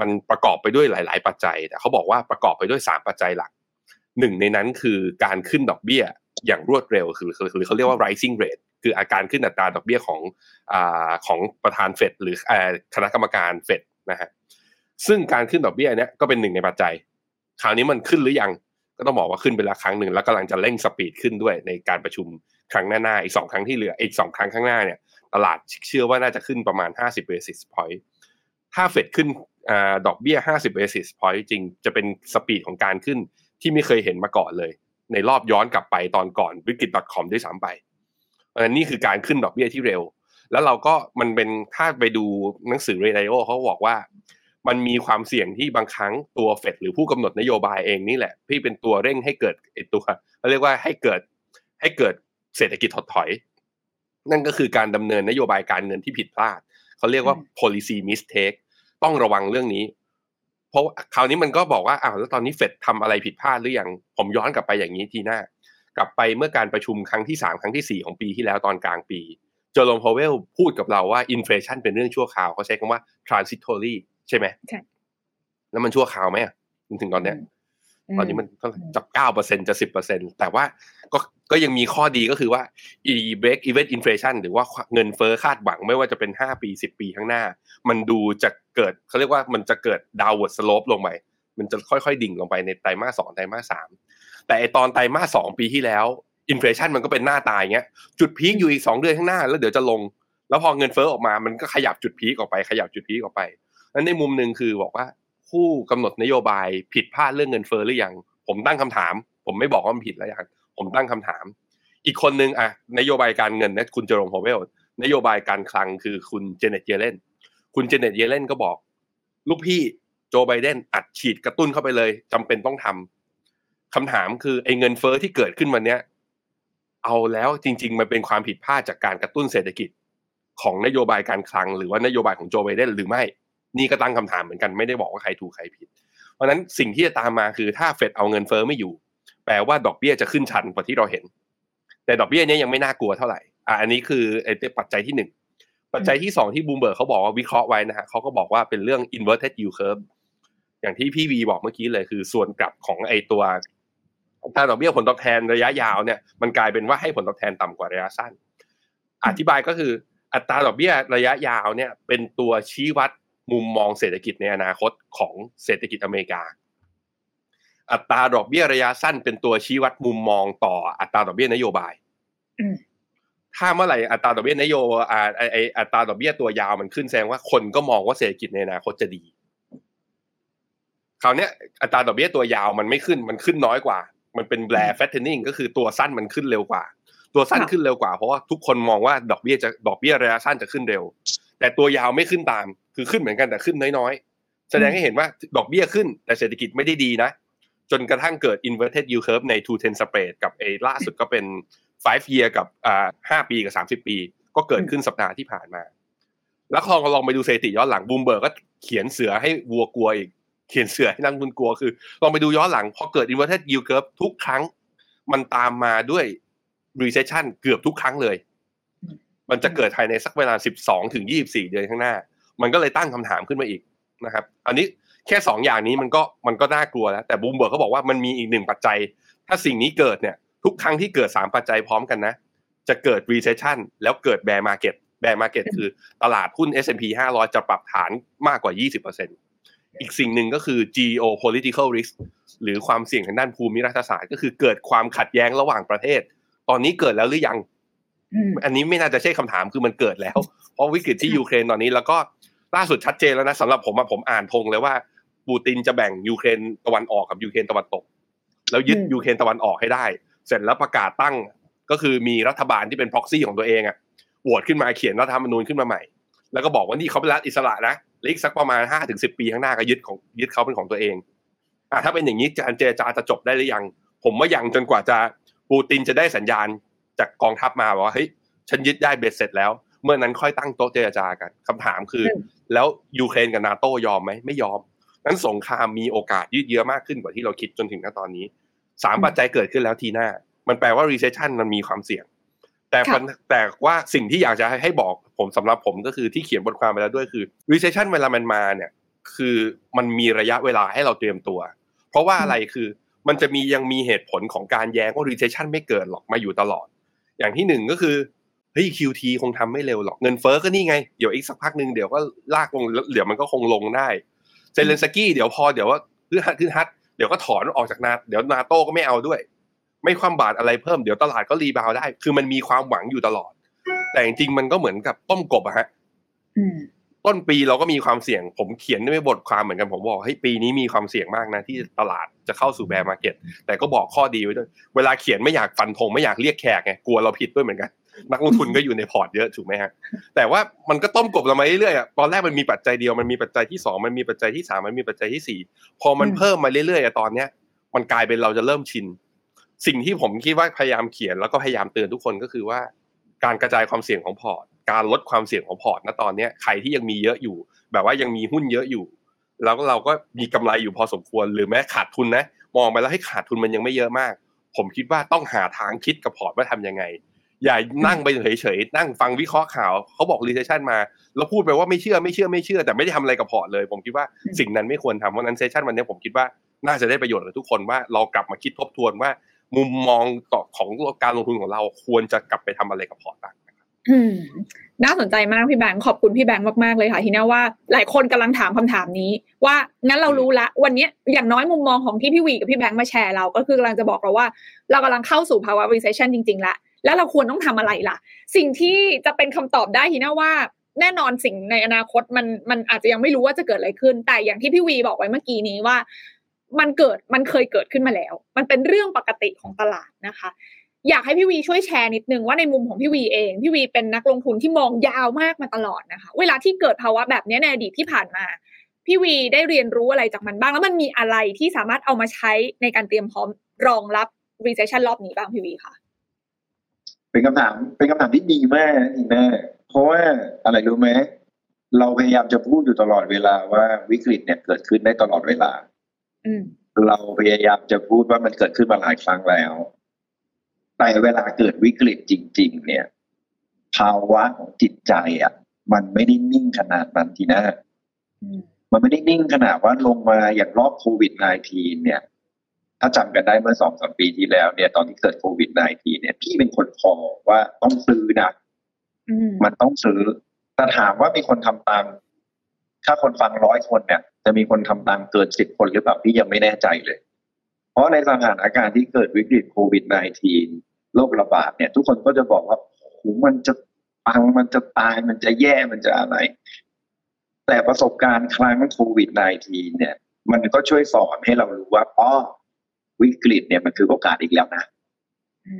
S1: มันประกอบไปด้วยหลาย ๆ ปัจจัย แต่เขาบอกว่าประกอบไปด้วย 3 ปัจจัยหลักหนึ่งในนั้นคือการขึ้นดอกเบี้ยอย่างรวดเร็วคือคือเขาเรียกว่า rising rate คืออาการขึ้นอัตราดอกเบี้ยของอของประธานเฟดหรือคณะกรรมการเฟดนะฮะซึ่งการขึ้นดอกเบี้ยเนี้ยก็เป็นหนึ่งในปัจจัย คราวนี้มันขึ้นหรือยังก็ต้องบอกว่าขึ้นไปแล้วครั้งหนึ่งแล้วกำลังจะเร่งสปีดขึ้นด้วยในการประชุมครั้งหน้าๆอีกสองครั้งที่เหลืออีกสองครั้งข้างหน้าเนี่ยตลาดเชื่อว่าน่าจะขึ้นประมาณ 50 basis point ถ้าเฟดขึ้นอดอกเบี้ย 50 basis point จริงจะเป็นสปีดของการขึ้นที่ไม่เคยเห็นมาก่อนเลย ในรอบย้อนกลับไปตอนก่อนวิกฤต .com ด้วยซ้ำไป อันนี้คือการขึ้นดอกเบี้ยที่เร็ว แล้วเราก็มันเป็นถ้าไปดูหนังสือเรดิโอเขาบอกว่า มันมีความเสี่ยงที่บางครั้งตัวเฟดหรือผู้กำหนดนโยบายเองนี่แหละที่เป็นตัวเร่งให้เกิดไอตัวเขาเรียกว่าให้เกิดให้เกิดเศรษฐกิจถดถอย นั่นก็คือการดำเนินนโยบายการเงินที่ผิดพลาดเขาเรียกว่า policy mistake ต้องระวังเรื่องนี้ เพราะคราวนี้มันก็บอกว่าอ้าวแล้วตอนนี้เฟดทำอะไรผิดพลาดหรือยังผมย้อนกลับไปอย่างนี้ทีหน้า กลับไปเมื่อการประชุมครั้งที่สามครั้งที่สี่ของปีที่แล้วตอนกลางปีเจอร์โลมพาวเวลพูดกับเราว่าอินฟลชันเป็นเรื่องชั่วคราวเขาใช้คำว่า transitory ใช่ไหม
S3: ใช่
S1: แล้วมันชั่วคราวไหมอะจนถึงตอนเนี้ยตอนนี้มันเท่าไหร่จากเก้าเปอร์เซ็นจะสิบเปอร์เซ็นแต่ว่าก็ก็ยังมีข้อดีก็คือว่า break even inflation หรือว่าเงินเฟ้อคาดหวังไม่ว่าจะเป็นห้าปีสิบปีข้างหน้า มันดูจะเกิดเขาเรียกว่ามันจะเกิด downward slope ลงไป มันจะค่อยๆ ดิ่งลงไปในไตรมาสสองไตรมาสสาม แต่ไอตอนไตรมาสสองปีที่แล้ว inflation มันก็เป็นหน้าตาอย่างเงี้ยจุด peak อยู่อีกสองเดือนข้างหน้า แล้วเดี๋ยวจะลง แล้วพอเงินเฟ้อออกมามันก็ขยับจุด peak ออกไปขยับจุด peak ออกไปนั้นในมุมหนึ่งคือบอกว่าผู้กำหนดนโยบายผิดพลาดเรื่องเงินเฟ้อหรือยังผมตั้งคำถาม ผมไม่บอกว่ามันผิดแล้วยังผมตั้งคำถาม อีกคนนึงอะนโยบายการเงินนะคุณเจอโรมพาวเวลนโยบายการคลังคือคุณเจเน็ตเยเลนคุณเจเน็ตเยเลนก็บอก ลูกพี่โจไบเดนอัดฉีดกระตุ้นเข้าไปเลยจำเป็นต้องทำ คำถามคือไอ้เงินเฟ้อที่เกิดขึ้นวันเนี้ย เอาแล้วจริง ๆ มันเป็นความผิดพลาดจากการกระตุ้นเศรษฐกิจของนโยบายการคลัง หรือว่านโยบายของโจไบเดนหรือไม่ นี่ก็ตั้งคำถามเหมือนกันไม่ได้บอกว่าใครถูกใครผิด เพราะฉะนั้นสิ่งที่จะตามมาคือถ้าเฟดเอาเงินเฟอ้อไม่อยู่ แปลว่าดอกเบี้ยจะขึ้นชันกว่าที่เราเห็น แต่ดอกเบี้ยนี้ยังไม่น่ากลัวเท่าไหร่อะอันนี้คือไอ้ปัจจัยที่หนึ่งปัจจัยที่สองที่บูมเบิร์กเขาบอกว่าวิเคราะห์ไว้นะฮะเขาก็บอกว่าเป็นเรื่อง inverted yield curve อย่างที่พี่วีบอกเมื่อกี้เลยคือส่วนกลับของไอตัว อัตราดอกเบี้ยผลตอบแทนระยะยาวเนี่ยมันกลายเป็นว่าให้ผลตอบแทนต่ำกว่าระยะสั้น อธิบายก็คืออัตราดอกเบี้ยระยะยาวเนี่ยเป็นตัวชี้วัดมุมมองเศรษฐกิจในอนาคตของเศรษฐกิจอเมริกา อัตราดอกเบี้ยระยะสั้น เป็นตัวชี้วัดมุมมองต่ออัตราดอกเบี้ยนโยบายถ้าเมื่อไหร่อัตราดอกเบี้ยนโยบายไออัตราดอกเบี้ยตัวยาวมันขึ้นแสดงว่าคนก็มองว่าเศรษฐกิจในอนาคตจะดีคราวนี้อัตราดอกเบี้ยตัวยาวมันไม่ขึ้นมันขึ้นน้อยกว่า มันเป็น bear flattening ก็คือตัวสั้นมันขึ้นเร็วกว่า ตัวสั้นขึ้นเร็วกว่าเพราะว่าทุกคนมองว่าดอกเบี้ยจะดอกเบี้ยระยะสั้นจะขึ้นเร็ว แต่ตัวยาวไม่ขึ้นตาม คือขึ้นเหมือนกันแต่ขึ้นน้อยๆ แสดงให้เห็นว่าดอกเบี้ยขึ้น แต่เศรษฐกิจไม่ได้ดีนะ จนกระทั่งเกิด inverted yield curve ใน two ten spread กับเอล่าสุดก็เป็น five year กับอ่าห้าปีกับสามสิบปี ก็เกิดขึ้นสัปดาห์ที่ผ่านมา แล้วลองลองไปดูสถิติย้อนหลังบลูมเบิร์กก็เขียนเสือให้วัวกลัวอีก เขียนเสือให้นักทุนกลัวคือลองไปดูย้อนหลังพอเกิด inverted yield curve ทุกครั้ง มันตามมาด้วย recession เกือบทุกครั้งเลย มันจะเกิดภายในสักเวลา 12ถึง24 เดือนข้างหน้า มันก็เลยตั้งคำถามขึ้นมาอีกนะครับ อันนี้แค่ 2 อย่างนี้มันก็มันก็น่ากลัวแล้วแต่บูมเบิร์กเขาบอกว่ามันมีอีกหนึ่งปัจจัย ถ้าสิ่งนี้เกิดเนี่ย ทุกครั้งที่เกิด 3 ปัจจัยพร้อมกันนะ จะเกิด recession แล้วเกิด bear market bear market คือตลาดหุ้น S&P 500 จะปรับฐานมากกว่า 20% อีกสิ่งหนึ่งก็คือ geopolitical risk หรือความเสี่ยงทางด้านภูมิรัฐศาสตร์ก็คือเกิดความขัดแย้งระหว่างประเทศ ตอนนี้เกิดแล้วหรือยัง อันนี้ไม่น่าจะใช่คำถามคือมันเกิดแล้ว เพราะวิกฤตที่ยูเครนตอนนี้แล้วก็ล่าสุดชัดเจนแล้วนะสำหรับผมผมอ่านธงเลยว่าปูตินจะแบ่งยูเครนตะวันออกกับยูเครนตะวันตก แล้วยึดยูเครนตะวันออกให้ได้ เสร็จแล้วประกาศตั้งก็คือมีรัฐบาลที่เป็นพ็อกซี่ของตัวเองอะโหวตขึ้นมาเขียนรัฐธรรมนูญขึ้นมาใหม่ แล้วก็บอกว่านี่เขาเป็นรัฐอิสระนะ อีกสักประมาณห้าถึงสิบปีข้างหน้าก็ยึดของยึดเขาเป็นของตัวเองอะถ้าเป็นอย่างนี้การเจรจาจะจบได้หรือยัง ผมว่ายังจนกว่าจะปูตินจะได้สัญญาณจากกองทัพมาบอกว่าเฮ้ยฉันยึดได้เบ็ดเสร็จแล้ว เมื่อนั้นค่อยตั้งโต๊ะเจรจากันคำถามคือ แล้วยูเครนกับนาโต้ยอมไหมไม่ยอมนั้นสงครามมีโอกาสยืดเยื้อมากขึ้นกว่าที่เราคิดจนถึงณตอนนี้สามปัจจัยเกิดขึ้นแล้วทีหน้า มันแปลว่า recession มันมีความเสี่ยง แต่แต่ว่าสิ่งที่อยากจะให้บอก ผมสำหรับผมก็คือที่เขียนบทความไปแล้วด้วยคือ recession เวลามันมาเนี่ยคือมันมีระยะเวลาให้เราเตรียมตัว เพราะว่าอะไรคือมันจะมียังมีเหตุผลของการแย้งว่า recession ไม่เกิดหรอกมาอยู่ตลอด อย่างที่หนึ่งก็คือเฮ้ย QT คงทำไม่เร็วหรอกเงินเฟ้อก็นี่ไง เดี๋ยวอีกสักพักหนึ่งเดี๋ยวก็ลากลงเดี๋ยวมันก็คงลงได้เซเลนสกี้เดี๋ยวพอเดี๋ยวว่าขึ้นฮึดขึ้นฮึดเดี๋ยวก็ถอนออกจากนาโต้เดี๋ยวนาโต้ก็ไม่เอาด้วย ไม่ความบาดอะไรเพิ่มเดี๋ยวตลาดก็ rebound ได้ คือมันมีความหวังอยู่ตลอด แต่จริงๆมันก็เหมือนกับต้มกบอะฮะต้นปีเราก็มีความเสี่ยง ผมเขียนในบทความเหมือนกันผมบอกให้ปีนี้มีความเสี่ยงมากนะที่ตลาดจะเข้าสู่ bear market แต่ก็บอกข้อดีไว้ด้วยเวลาเขียนไม่อยากฟันธงไม่อยากเรียกแขกไงกลัวเราผิดด้วยเหมือนกันนักลงทุนก็อยู่ใน port เยอะถูกไหมฮะแต่ว่ามันก็ต้มกบเรามาเรื่อยๆตอนแรกมันมีปัจจัยเดียวมันมีปัจจัยที่สองมันมีปัจจัยที่สามมันมีปัจจัยที่สี่พอมันเพิ่มมาเรื่อยๆตอนเนี้ย มันกลายเป็นเราจะเริ่มชิน สิ่งที่ผมคิดว่าพยายามเขียนแล้วก็พยายามเตือนทุกคนก็คือว่า การกระจายความเสี่ยงของพอร์ต การลดความเสี่ยงของพอร์ตณตอนนี้ใครที่ยังมีเยอะอยู่ แบบว่ายังมีหุ้นเยอะอยู่ แล้วเราก็มีกำไรอยู่พอสมควรหรือแม้ขาดทุนนะ มองไปแล้วให้ขาดทุนมันยังไม่เยอะมาก ผมคิดว่าต้องหาทางคิดกับพอร์ตว่าทํำยังไง อย่านั่งไปเฉยๆนั่งฟังวิเคราะห์ข่าวเขาบอก recession มาแล้วพูดไปว่าไม่เชื่อไม่เชื่อไม่เชื่อ แต่ไม่ได้ทำอะไรกับ port เลย ผมคิดว่าสิ่งนั้นไม่ควรทำเพราะนั้น session วันนี้ผมคิดว่าน่าจะได้ประโยชน์กับทุกคนว่าเรากลับมาคิดทบทวนว่า มุมมองต่อของการลงทุนของเราควรจะกลับไปทำอะไรกับ port บ้าง
S3: น่าสนใจมากพี่แบงค์ขอบคุณพี่แบงค์มากๆเลยค่ะทีน่าว่าหลายคนกำลังถามคำถามนี้ ว่างั้นเรารู้ละวันนี้อย่างน้อยมุมมองของที่พี่วีกับพี่แบงค์มาแชร์เราก็คือกำลังจะบอกเราว่า เรากำลังเข้าสู่ภาวะ recession จริงๆละแล้วเราควรต้องทำอะไรล่ะ สิ่งที่จะเป็นคำตอบได้ทีน่าว่าแน่นอนสิ่งในอนาคตมันมันอาจจะยังไม่รู้ว่าจะเกิดอะไรขึ้น แต่อย่างที่พี่วีบอกไว้เมื่อกี้นี้ว่า มันเกิดมันเคยเกิดขึ้นมาแล้ว มันเป็นเรื่องปกติของตลาดนะคะ อยากให้พี่วีช่วยแชร์นิดนึงว่าในมุมของพี่วีเอง พี่วีเป็นนักลงทุนที่มองยาวมากมาตลอดนะคะ เวลาที่เกิดภาวะแบบนี้ในอดีตที่ผ่านมา พี่วีได้เรียนรู้อะไรจากมันบ้าง แล้วมันมีอะไรที่สามารถเอามาใช้ในการเตรียมพร้อมรองรับ recession รอบนี้บ้างพี่วีคะ
S2: เป็นคำถามเป็นคำถามที่ดีมากนีน่เพราะว่าอะไรรู้ไหมเราพยายามจะพูดอยู่ตลอดเวลาว่าวิกฤตเนี่ยเกิดขึ้นได้ตลอดเวลา เราพยายามจะพูดว่ามันเกิดขึ้นมาหลายครั้งแล้ว แต่เวลาเกิดวิกฤตจริง ๆ เนี่ย ภาวะของจิตใจอะ มันไม่ได้นิ่งขนาดนั้นทีนะ
S3: อืม
S2: มันไม่ได้นิ่งขนาดว่าลงมาอย่างรอบโควิด -19 เนี่ย ถ้าจำกันได้เมื่อสองสามปีที่แล้ว เนี่ย ตอนที่เกิดโควิด -19 เนี่ย พี่เป็นคนขอว่าต้องซื้อนะ
S3: อืม
S2: มันต้องซื้อแต่ถามว่ามีคนทำตาม ถ้าคนฟังร้อยคนเนี่ย จะมีคนทำตามเกินสิบคนหรือเปล่าพี่ยังไม่แน่ใจเลย เพราะในสถานการณ์ที่เกิดวิกฤตโควิด -19 โรคระบาดเนี่ย ทุกคนก็จะบอกว่าโอ้โหมันจะปังมันจะตายมันจะแย่มันจะอะไร แต่ประสบการณ์ครั้งโควิด -19 เนี่ย มันก็ช่วยสอนให้เรารู้ว่าอ๋อวิกฤตเนี่ยมันคือโอกาสอีกแล้วนะ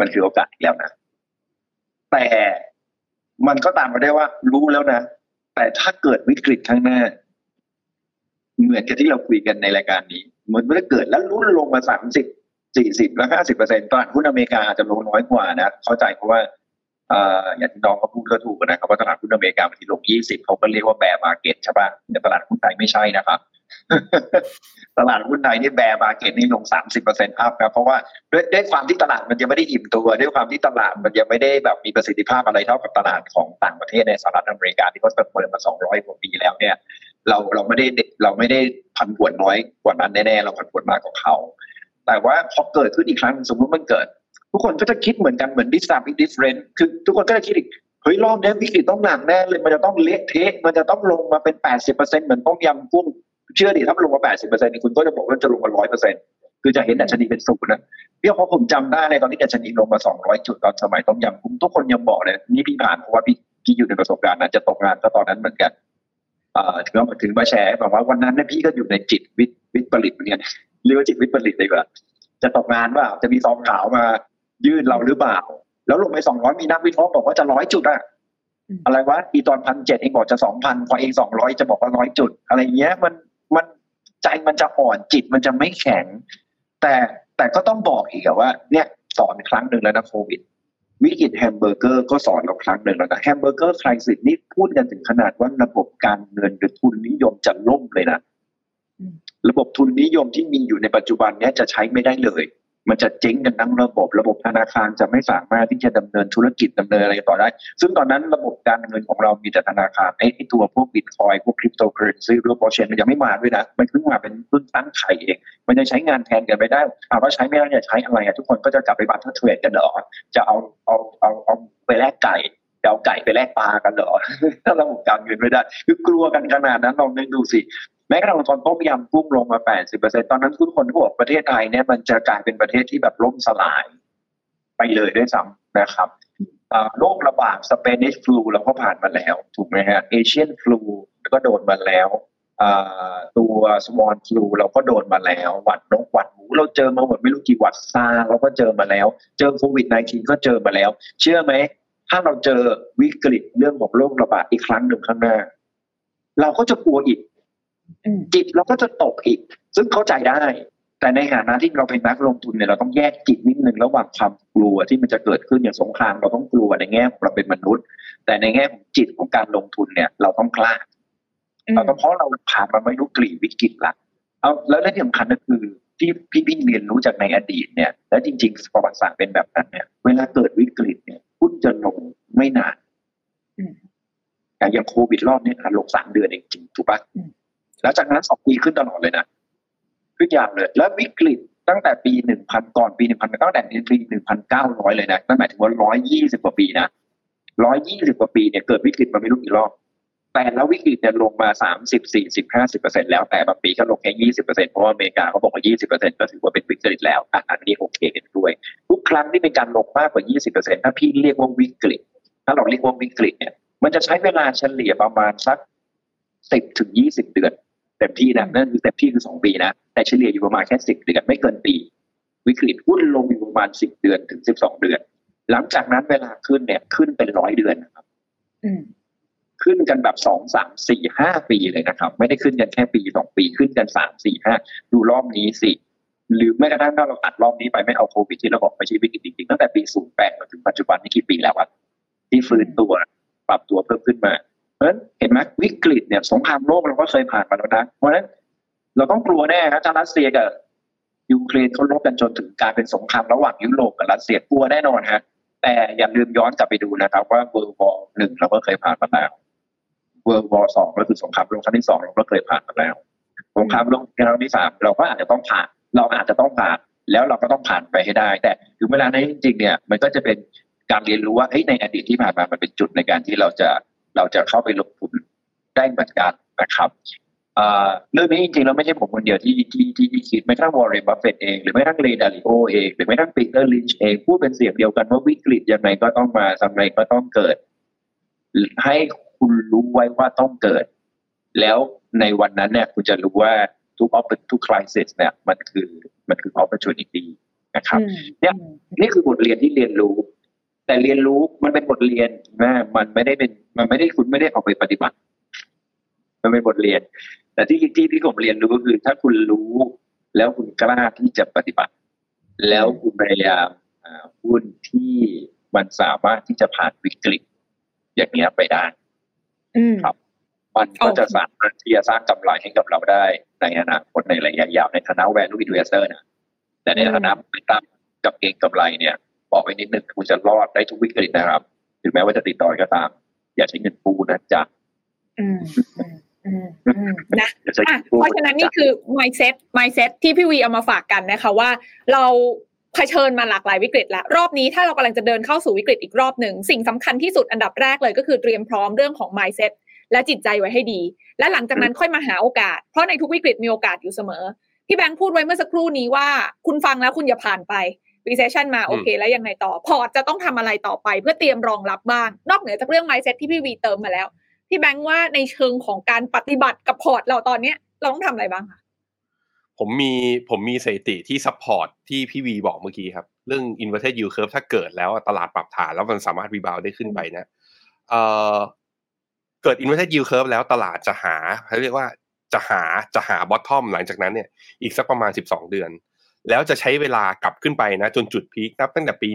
S2: มันคือโอกาสอีกแล้วนะ แต่มันก็ตามมาได้ว่ารู้แล้วนะ แต่ถ้าเกิดวิกฤตข้างหน้า เหมือนกับที่เราคุยกันในรายการนี้เหมือนว่าเกิดแล้วรุ่นลงมาสามสิบสี่สิบแล้วห้าสิบเปอร์เซ็นต์ตลาดหุ้นอเมริกาอาจจะลงน้อยกว่านะ เข้าใจเพราะว่าเอ่ออย่างที่น้องเขาพูดก็ถูกนะครับว่าตลาดหุ้นอเมริกาบางทีลงยี่สิบเขาก็เรียกว่า bear market ใช่ป่ะแต่ตลาดหุ้นไทยไม่ใช่นะครับตลาดหุ้นไทยนี่ bear market นี่ลงสามสิบเปอร์เซ็นต์ up นะเพราะว่าด้วยด้วยความที่ตลาดมันยังไม่ได้อิ่มตัว ด้วยความที่ตลาดมันยังไม่ได้แบบมีประสิทธิภาพอะไรเท่ากับตลาดของต่างประเทศในสหรัฐอเมริกาที่เขาเปิดมาสองร้อยกว่าปีแล้วเนี่ย เราเราไม่ได้เราไม่ได้ผันผวนน้อยกว่านั้นแน่ๆเราผันผวนมากกว่าเขาแต่ว่าพอเกิดขึ้นอีกครั้งสมมติมันเกิด ทุกคนก็จะคิดเหมือนกันเหมือน this time is different คือทุกคนก็จะคิดอีกเฮ้ยรอบนี้วิกฤตต้องหนักแน่เลย มันจะต้องเละเทะมันจะต้องลงมาเป็นแปดสิบเปอร์เซ็นเหมือนต้มยำกุ้งเชื่อดิถ้ามันลงมาแปดสิบเปอร์เซ็นต์คุณก็จะบอกว่าจะลงมาร้อยเปอร์เซ็นต์คือจะเห็นดัชนีเป็นศูนย์นะพี่เพราะผมจำได้ในตอนที่ดัชนีลงมาสองร้อยจุดตอนสมัยต้มยำกุ้งทุกคนยังบอกเลยนี่พี่ผ่านเพราะว่าพี่พี่อยู่ในประสบการณ์นะจะตกงานก็ตอนนั้นเหมือนกัน เอ่อถึงว่าถึงมาแชร์แบบว่าวันนั้นเนี่ยพี่ก็อยู่ในจิตวิทย์วิทย์ผลิตเหมือนกันเรียกว่าจิตวิตกจริตเลยว่าจะตกงานว่าจะมีซองขาวมายื่นเราหรือเปล่า แล้วลงไปสองร้อยมีนักวิเคราะห์บอกว่าจะร้อยจุดอะอะไรวะไอ้ตอนพันเจ็ดเองบอกจะสองพันพอเองสองร้อยจะบอกว่าร้อยจุด อะไรเงี้ยมันมันใจมันจะอ่อนจิตมันจะไม่แข็ง แต่แต่ก็ต้องบอกอีกอะว่า เนี่ยสอนครั้งหนึ่งแล้วนะโควิด วิกฤตแฮมเบอร์เกอร์ก็สอนเราครั้งหนึ่งแล้วนะ hamburger crisis นี่พูดกันถึงขนาดว่าระบบการเงินหรือทุนนิยมจะล่มเลยนะ
S3: อืม
S2: ระบบทุนนิยมที่มีอยู่ในปัจจุบันเนี้ยจะใช้ไม่ได้เลย มันจะเจ๊งกันทั้งระบบระบบธนาคารจะไม่สามารถที่จะดำเนินธุรกิจดำเนินอะไรต่อได้ ซึ่งตอนนั้นระบบการเงินของเรามีแต่ธนาคารไอ้ตัวพวกบิตคอยพวกคริปโตเคอเรนซีหรือบล็อเชนมันยังไม่มาด้วยนะ มันเพิ่งมาเป็นเพิ่งตั้งไข่เอง มันยังใช้งานแทนกันไปได้ถามว่าใช้ไม่ได้จะใช้อะไรอะทุกคนก็จะกลับไป barter trade กันเหรอจะเอาเอาเอาเอาไปแลกไก่จะเอาไก่ไปแลกปลากันเหรอถ้าระบบการเงินไม่ได้ คือกลัวกันขนาดนั้นลองนึกดูสิ แม้กระทั่งตอนต้มยำกุ้งลงมา80%ตอนนั้นทุกคนก็บอกประเทศไทยเนี่ยมันจะกลายเป็นประเทศที่แบบล่มสลาย ไปเลยด้วยซ้ำนะครับโรคระบาดสเปนิชฟลูเราก็ผ่านมาแล้ว ถูกไหมฮะเอเชียนฟลูก็โดนมาแล้วตัวสมอลฟลูเราก็โดนมาแล้ว หวัดนกหวัดหมูเราเจอมาหมดไม่รู้กี่หวัดซาเราก็เจอมาแล้ว เจอโควิด -19 ก็เจอมาแล้ว เชื่อไหม ถ้าเราเจอวิกฤตเรื่องของโรคระบาดอีกครั้งหนึ่งข้างหน้า เราก็จะกลัวอีก จิตเราก็จะตกอีก ซึ่งเข้าใจได้ แต่ในฐานะที่เราเป็นนักลงทุนเนี่ยเราต้องแยกจิตนิดนึงระหว่างความกลัวที่มันจะเกิดขึ้นอย่างสงครามเราต้องกลัวในแง่ของเราเป็นมนุษย์ แต่ในแง่ของจิตของการลงทุนเนี่ย เราต้องกล้า
S3: อืม
S2: เราต้องเพราะเราผ่านมาไม่รู้กลี่วิกฤตละเอาแล้วและที่สำคัญก็คือที่พี่พี่เรียนรู้จากในอดีตเนี่ย และจริง ๆ ประวัติศาสตร์เป็นแบบนั้นเนี่ย เวลาเกิดวิกฤตเนี่ยหุ้นจะลงไม่นาน
S3: อืม
S2: อย่างอย่างโควิดรอบเนี้ยลงสามเดือนเองจริงถูกปะ
S3: อืม
S2: แล้วจากนั้นสองปีขึ้นตลอดเลยนะทุกอย่างเลย แล้ววิกฤตตั้งแต่ปีหนึ่งพันก่อนปีหนึ่งพันตั้งแต่ปีหนึ่งพันเก้าร้อยเลยนะนั่นหมายถึงว่าร้อยยี่สิบกว่าปีนะร้อยยี่สิบกว่าปีเนี่ยเกิดวิกฤตมาไม่รู้กี่รอบแต่แล้ววิกฤตเนี่ยลงมาสามสิบสี่สิบห้าสิบเปอร์เซ็นแล้วแต่บางปีก็ลงแค่ยี่สิบเปอร์เซ็นเพราะว่าอเมริกาเขาบอกว่ายี่สิบเปอร์เซ็นก็ถือว่าเป็นวิกฤตแล้วอันนี้โอเคกันด้วย ทุกครั้งที่เป็นการลงมากกว่ายี่สิบเปอร์เซ็นถ้าพี่เรียกว่าวิกฤต ถ้าเราเรียกว่าวิกฤตเนี่ยมันจะใช้เวลาเฉลี่ยประมาณสักสิบถึงยี่สิบเดือน เต็มที่นะนั่นคือเต็มที่คือสองปีนะแต่เฉลี่ยอยู่ประมาณแค่สิบเดือนไม่เกินปี วิกฤตหุ้นลงอยู่ประมาณสิบเดือนถึงสิบสองเดือน หลังจากนั้นเวลาขึ้นเนี่ยขึ้นเป็นร้อยเดือนนะครับ
S3: อืม
S2: ขึ้นกันแบบสองสามสี่ห้าปีเลยนะครับ ไม่ได้ขึ้นกันแค่ปีสองปีขึ้นกันสามสี่ห้าดูรอบนี้สิหรือแม้กระทั่งถ้าเราตัดรอบนี้ไปไม่เอาโควิดที่เราบอกไม่ใช่วิกฤตจริงๆตั้งแต่ปี 08 มาถึงปัจจุบันนี่กี่ปีแล้วอะที่ฟื้นตัวปรับตัวเพิ่มขึ้นมา เพราะฉะนั้นเห็นไหมวิกฤตเนี่ยสงครามโลกเราก็เคยผ่านมาแล้วนะเพราะฉะนั้นเราต้องกลัวแน่ครับถ้ารัสเซียกับยูเครนเขารบกันจนถึงการเป็นสงครามระหว่างยุโรปกับรัสเซียกลัวแน่นอนฮะแต่อย่าลืมย้อนกลับไปดูนะครับ ว่าเวิร์ลวอร์หนึ่งเราก็เคยผ่านมาแล้วเวิร์ลวอร์สองก็คือสงครามโลกครั้งที่สองเราก็เคยผ่านมาแล้วสงครามโลกครั้งที่สามเราก็อาจจะต้องผ่าน เราอาจจะต้องผ่าน แล้วเราก็ต้องผ่านไปให้ได้ แต่ถึงเวลานั้นจริงๆเนี่ย มันก็จะเป็นการเรียนรู้ว่าเฮ้ยในอดีตที่ผ่านมามันเป็นจุดในการที่เราจะ เราจะเข้าไปลงทุนได้เหมือนกันนะครับเรื่องนี้จริงๆเราไม่ใช่ผมคนเดียวที่ที่ที่ที่คิดแม้กระทั่งวอร์เรนบัฟเฟตเองหรือแม้กระทั่งเรย์ดาลิโอเองหรือแม้กระทั่งปีเตอร์ลินช์เองพูดเป็นเสียงเดียวกันว่าวิกฤตยังไงก็ต้องมาทำไงก็ต้องเกิด ให้คุณรู้ไว้ว่าต้องเกิด แล้วในวันนั้นเนี่ยคุณจะรู้ว่าทุกออฟทุกคริสิสเนี่ยมันคือมันคือ opportunity นะครับเนี่ยนี่คือบทเรียนที่เรียนรู้ แต่เรียนรู้มันเป็นบทเรียนนะมันไม่ได้เป็นมันไม่ได้คุณไม่ได้ออกไปปฏิบัติ มันเป็นบทเรียน แต่ที่ที่ที่ผมเรียนรู้ก็คือ ถ้าคุณรู้ แล้วคุณกล้าที่จะปฏิบัติ แล้วคุณพยายามหุ้นที่มันสามารถที่จะผ่านวิกฤต อย่างเงี้ยไปได้ครับ มันก็จะสามารถที่จะสร้างกำไรให้กับเราได้ในอนาคตในระยะยาวในฐานะ value investor นะแต่ในฐานะไม่ตามกับเก่งกำไรเนี่ย บอกไปนิดนึงคุณจะรอดได้ทุกวิกฤตนะครับ ถึงแม้ว่าจะติดต่อก็ตาม อย่าใช้เงินปูนะจ๊ะ
S3: นะเพราะฉะนั้นนี่คือ mindset mindset ที่พี่วีเอามาฝากกันนะคะว่า เราเผชิญมาหลากหลายวิกฤตแล้ว รอบนี้ถ้าเรากำลังจะเดินเข้าสู่วิกฤตอีกรอบหนึ่ง สิ่งสำคัญที่สุดอันดับแรกเลยก็คือเตรียมพร้อมเรื่องของ mindset และจิตใจไว้ให้ดี และหลังจากนั้นค่อยมาหาโอกาส เพราะในทุกวิกฤตมีโอกาสอยู่เสมอ พี่แบงค์พูดไว้เมื่อสักครู่นี้ว่า คุณฟังแล้วคุณอย่าผ่านไป recession มาโอเค แล้วยังไงต่อ port จะต้องทำอะไรต่อไป เพื่อเตรียมรองรับบ้าง นอกเหนือจากเรื่อง mindset ที่พี่วีเติมมาแล้ว พี่แบงค์ว่าในเชิงของการปฏิบัติกับ port เราตอนเนี้ยเราต้องทำอะไรบ้างคะ
S1: ผมมีผมมีสถิติที่ support ที่พี่วีบอกเมื่อกี้ครับ เรื่อง inverted yield curve ถ้าเกิดแล้วตลาดปรับฐานแล้วมันสามารถ rebound ได้ขึ้นไปนะเอ่อเกิด inverted yield curve แล้วตลาดจะหาเขาเรียกว่าจะหาจะหา bottom หลังจากนั้นเนี่ย อีกสักประมาณ 12 เดือน แล้วจะใช้เวลากลับขึ้นไปนะจนจุด peak นับตั้งแต่ปี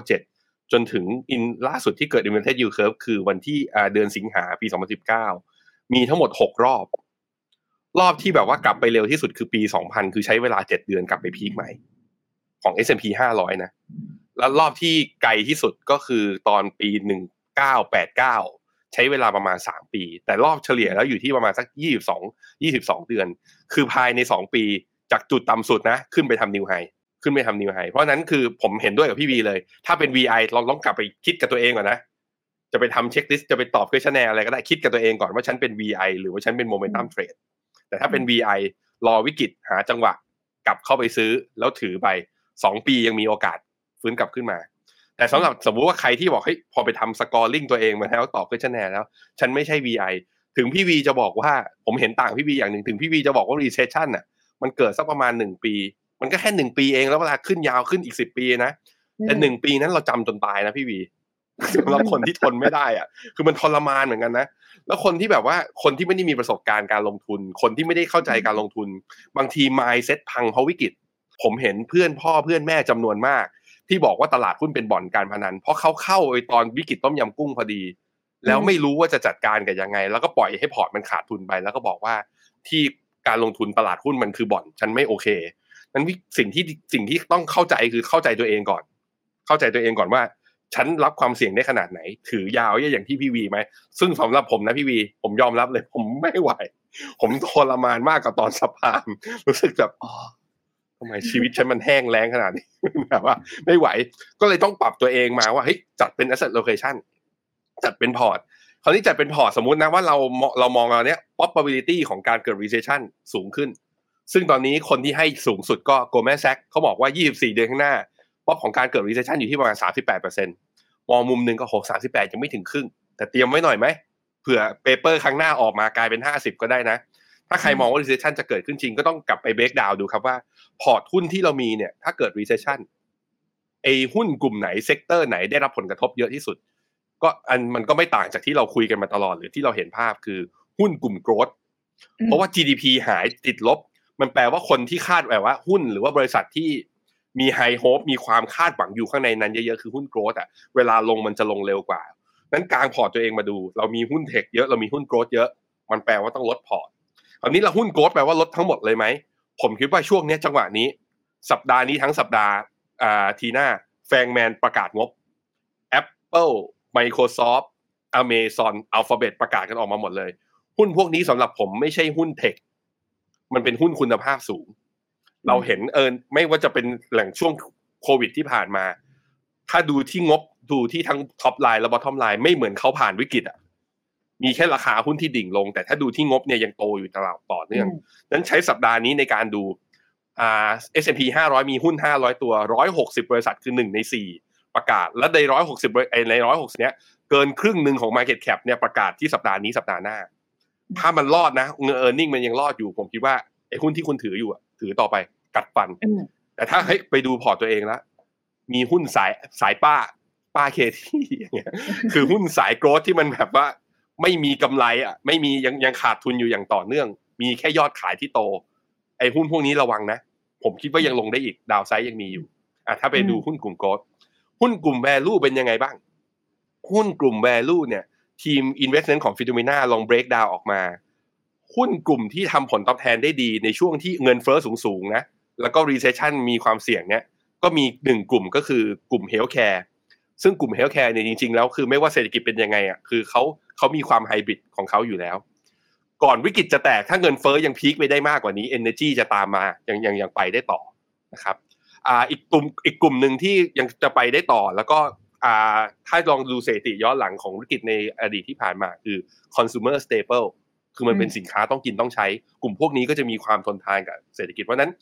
S1: 1997 จนถึงอันล่าสุดที่เกิด inverted yield curve คือวันที่เดือนสิงหาปี 2019 มีทั้งหมด 6 รอบ รอบที่แบบว่ากลับไปเร็วที่สุดคือปี 2000 คือใช้เวลา 7 เดือนกลับไปพีคใหม่ของ S&P 500 นะ แล้วรอบที่ไกลที่สุดก็คือตอนปี 1989 ใช้เวลาประมาณ 3 ปี แต่รอบเฉลี่ยแล้วอยู่ที่ประมาณสัก 22 22 เดือน คือภายใน 2 ปี จากจุดต่ำสุดนะ ขึ้นไปทำนิวไฮขึ้นไปทำนิวไฮเพราะนั้นคือผมเห็นด้วยกับพี่วีเลย ถ้าเป็น VI เราต้องกลับไปคิดกับตัวเองก่อนนะ จะไปทำ checklist จะไปตอบ questionnaire อะไรก็ได้คิดกับตัวเองก่อนว่าฉันเป็น VI หรือว่าฉันเป็น momentum trade แต่ถ้าเป็น VI รอวิกฤตหาจังหวะกลับเข้าไปซื้อแล้วถือไปสองปียังมีโอกาสฟื้นกลับขึ้นมา แต่สำหรับสมมุติว่าใครที่บอกเฮ้ยพอไปทำ scoring ตัวเองมาแล้วตอบ questionnaire แล้ว ฉันไม่ใช่ VI ถึงพี่วีจะบอกว่าผมเห็นต่างพี่วีอย่างหนึ่งถึงพี่วีจะบอกว่า recession น่ะ มันเกิดสักประมาณหนึ่งปี มันก็แค่หนึ่งปีเองแล้วเวลาขึ้นยาวขึ้นอีกสิบปีนะแต่หนึ่งปีนั้นเราจำจนตายนะพี่วีสำหรับคนที่ทนไม่ได้อะ คือมันทรมานเหมือนกันนะ แล้วคนที่แบบว่าคนที่ไม่ได้มีประสบการณ์การลงทุน คนที่ไม่ได้เข้าใจการลงทุน บางที mindset พังเพราะวิกฤต ผมเห็นเพื่อนพ่อเพื่อนแม่จำนวนมาก ที่บอกว่าตลาดหุ้นเป็นบ่อนการพนัน เพราะเขาเข้าไอ้ตอนวิกฤตต้มยำกุ้งพอดี แล้วไม่รู้ว่าจะจัดการกับยังไง แล้วก็ปล่อยให้พอร์ตมันขาดทุนไป แล้วก็บอกว่าที่ การลงทุนตลาดหุ้นมันคือบ่อน ฉันไม่โอเคนั้นสิ่งที่สิ่งที่ต้องเข้าใจคือเข้าใจตัวเองก่อน เข้าใจตัวเองก่อนว่า ฉันรับความเสี่ยงได้ขนาดไหน ถือยาวอย่างที่พี่วีไหมซึ่งสำหรับผมนะพี่วี ผมยอมรับเลย ผมไม่ไหว ผมทรมานมากกับตอนสะพานรู้สึกแบบอ๋อทำไมชีวิตฉันมันแห้งแล้งขนาดนี้แบบว่า ไม่ไหว ก็เลยต้องปรับตัวเองมาว่าเฮ้ยจัดเป็น asset allocation จัดเป็น port คราวนี้จัดเป็น port สมมตินะว่าเราเรามองเราเนี้ย probability ของการเกิด recession สูงขึ้น ซึ่งตอนนี้คนที่ให้สูงสุดก็ Goldman Sachs เขาบอกว่า 24 เดือนข้างหน้าป๊อปของการเกิด recession อยู่ที่ประมาณ 38%มองมุมหนึ่งก็6 38 ยังไม่ถึงครึ่ง แต่เตรียมไว้หน่อยไหมเผื่อ paper ครั้งหน้าออกมากลายเป็น 50 ก็ได้นะ ถ้าใครมองว่า recession จะเกิดขึ้นจริงก็ต้องกลับไป breakdown ดูครับว่าพอร์ตหุ้นที่เรามีเนี่ยถ้าเกิด recession ไอหุ้นกลุ่มไหน sector ไหนได้รับผลกระทบเยอะที่สุด ก็อันมันก็ไม่ต่างจากที่เราคุยกันมาตลอดหรือที่เราเห็นภาพคือหุ้นกลุ่ม growth เพราะว่า GDP หายติดลบ มันแปลว่าคนที่คาดแบบว่า หุ้นหรือว่าบริษัทที่มี high hope มีความคาดหวังอยู่ข้างในนั้นเยอะๆคือหุ้น growth อะเวลาลงมันจะลงเร็วกว่านั้นกางพอร์ตตัวเองมาดู เรามีหุ้น tech เยอะเรามีหุ้น growth เยอะ มันแปลว่าต้องลดพอร์ตคราวนี้เราหุ้น growth แปลว่าลดทั้งหมดเลยไหมผมคิดว่าช่วงนี้จังหวะนี้ สัปดาห์นี้ทั้งสัปดาห์อ่าทีหน้า FANGMAN ประกาศงบ Apple Microsoft Amazon Alphabet ประกาศกันออกมาหมดเลย หุ้นพวกนี้สำหรับผมไม่ใช่หุ้น tech มันเป็นหุ้นคุณภาพสูง เราเห็นเอินไม่ว่าจะเป็นแหล่งช่วงโควิดที่ผ่านมา ถ้าดูที่งบดูที่ทั้ง top line และ bottom line ไม่เหมือนเขาผ่านวิกฤตอะมีแค่ราคาหุ้นที่ดิ่งลง แต่ถ้าดูที่งบเนี่ยยังโตอยู่ตลอดต่อเนื่องนั้นใช้สัปดาห์นี้ในการดูอ่า S&P 500 มีหุ้น 500 ตัว 160 บริษัทคือหนึ่งในสี่ ประกาศและใน160ไอ้ใน160เนี้ยเกินครึ่งหนึ่งของ Market Cap เนี่ยประกาศที่สัปดาห์นี้สัปดาห์หน้า ถ้ามันรอดนะเงิน e a r n i n g มันยังรอดอยู่ผมคิดว่าไอ้หุ้นที่คุณถืออยู่อะถือต่อไปกัดฟัน
S3: อืม
S1: แต่ถ้าเฮ้ยไปดูพอร์ตตัวเองแล้วมีหุ้นสายสายป้าป้าเคที่อย่างเงี้ยคือหุ้นสายโกรธที่มันแบบว่า ไม่มีกำไรอะ ไม่มียังยังขาดทุนอยู่อย่างต่อเนื่อง มีแค่ยอดขายที่โต ไอ้หุ้นพวกนี้ระวังนะ ผมคิดว่ายังลงได้อีกดาวไซด์ยังมีอยู่อะถ้าไปดูหุ้นกลุ่มโกรธ หุ้นกลุ่ม value เป็นยังไงบ้าง หุ้นกลุ่ม value เนี่ย ทีม investment ของฟิโดมิน่าลอง break down ออกมา หุ้นกลุ่มที่ทำผลตอบแทนได้ดีในช่วงที่เงินเฟ้อสูงๆนะ แล้วก็ recession มีความเสี่ยงเนี่ย ก็มีหนึ่งกลุ่มก็คือกลุ่ม healthcare ซึ่งกลุ่ม healthcare เนี่ยจริงๆ แล้วคือไม่ว่าเศรษฐกิจเป็นยังไงอะ คือเขาเขามีความไฮบริดของเขาอยู่แล้ว ก่อนวิกฤตจะแตกถ้าเงินเฟ้อยัง peak ไปได้มากกว่านี้ energy จะตามมายังยังยังไปได้ต่อนะครับ อ่าอีกกลุ่มอีกกลุ่มหนึ่งที่ยังจะไปได้ต่อแล้วก็อ่าถ้าลองดูสถิติย้อนหลังของวิกฤตในอดีตที่ผ่านมาคือ consumer staple คือมันเป็นสินค้าต้องกินต้องใช้ กลุ่มพวกนี้ก็จะมีความทนทานกับเศรษฐกิจเพราะฉะนั้น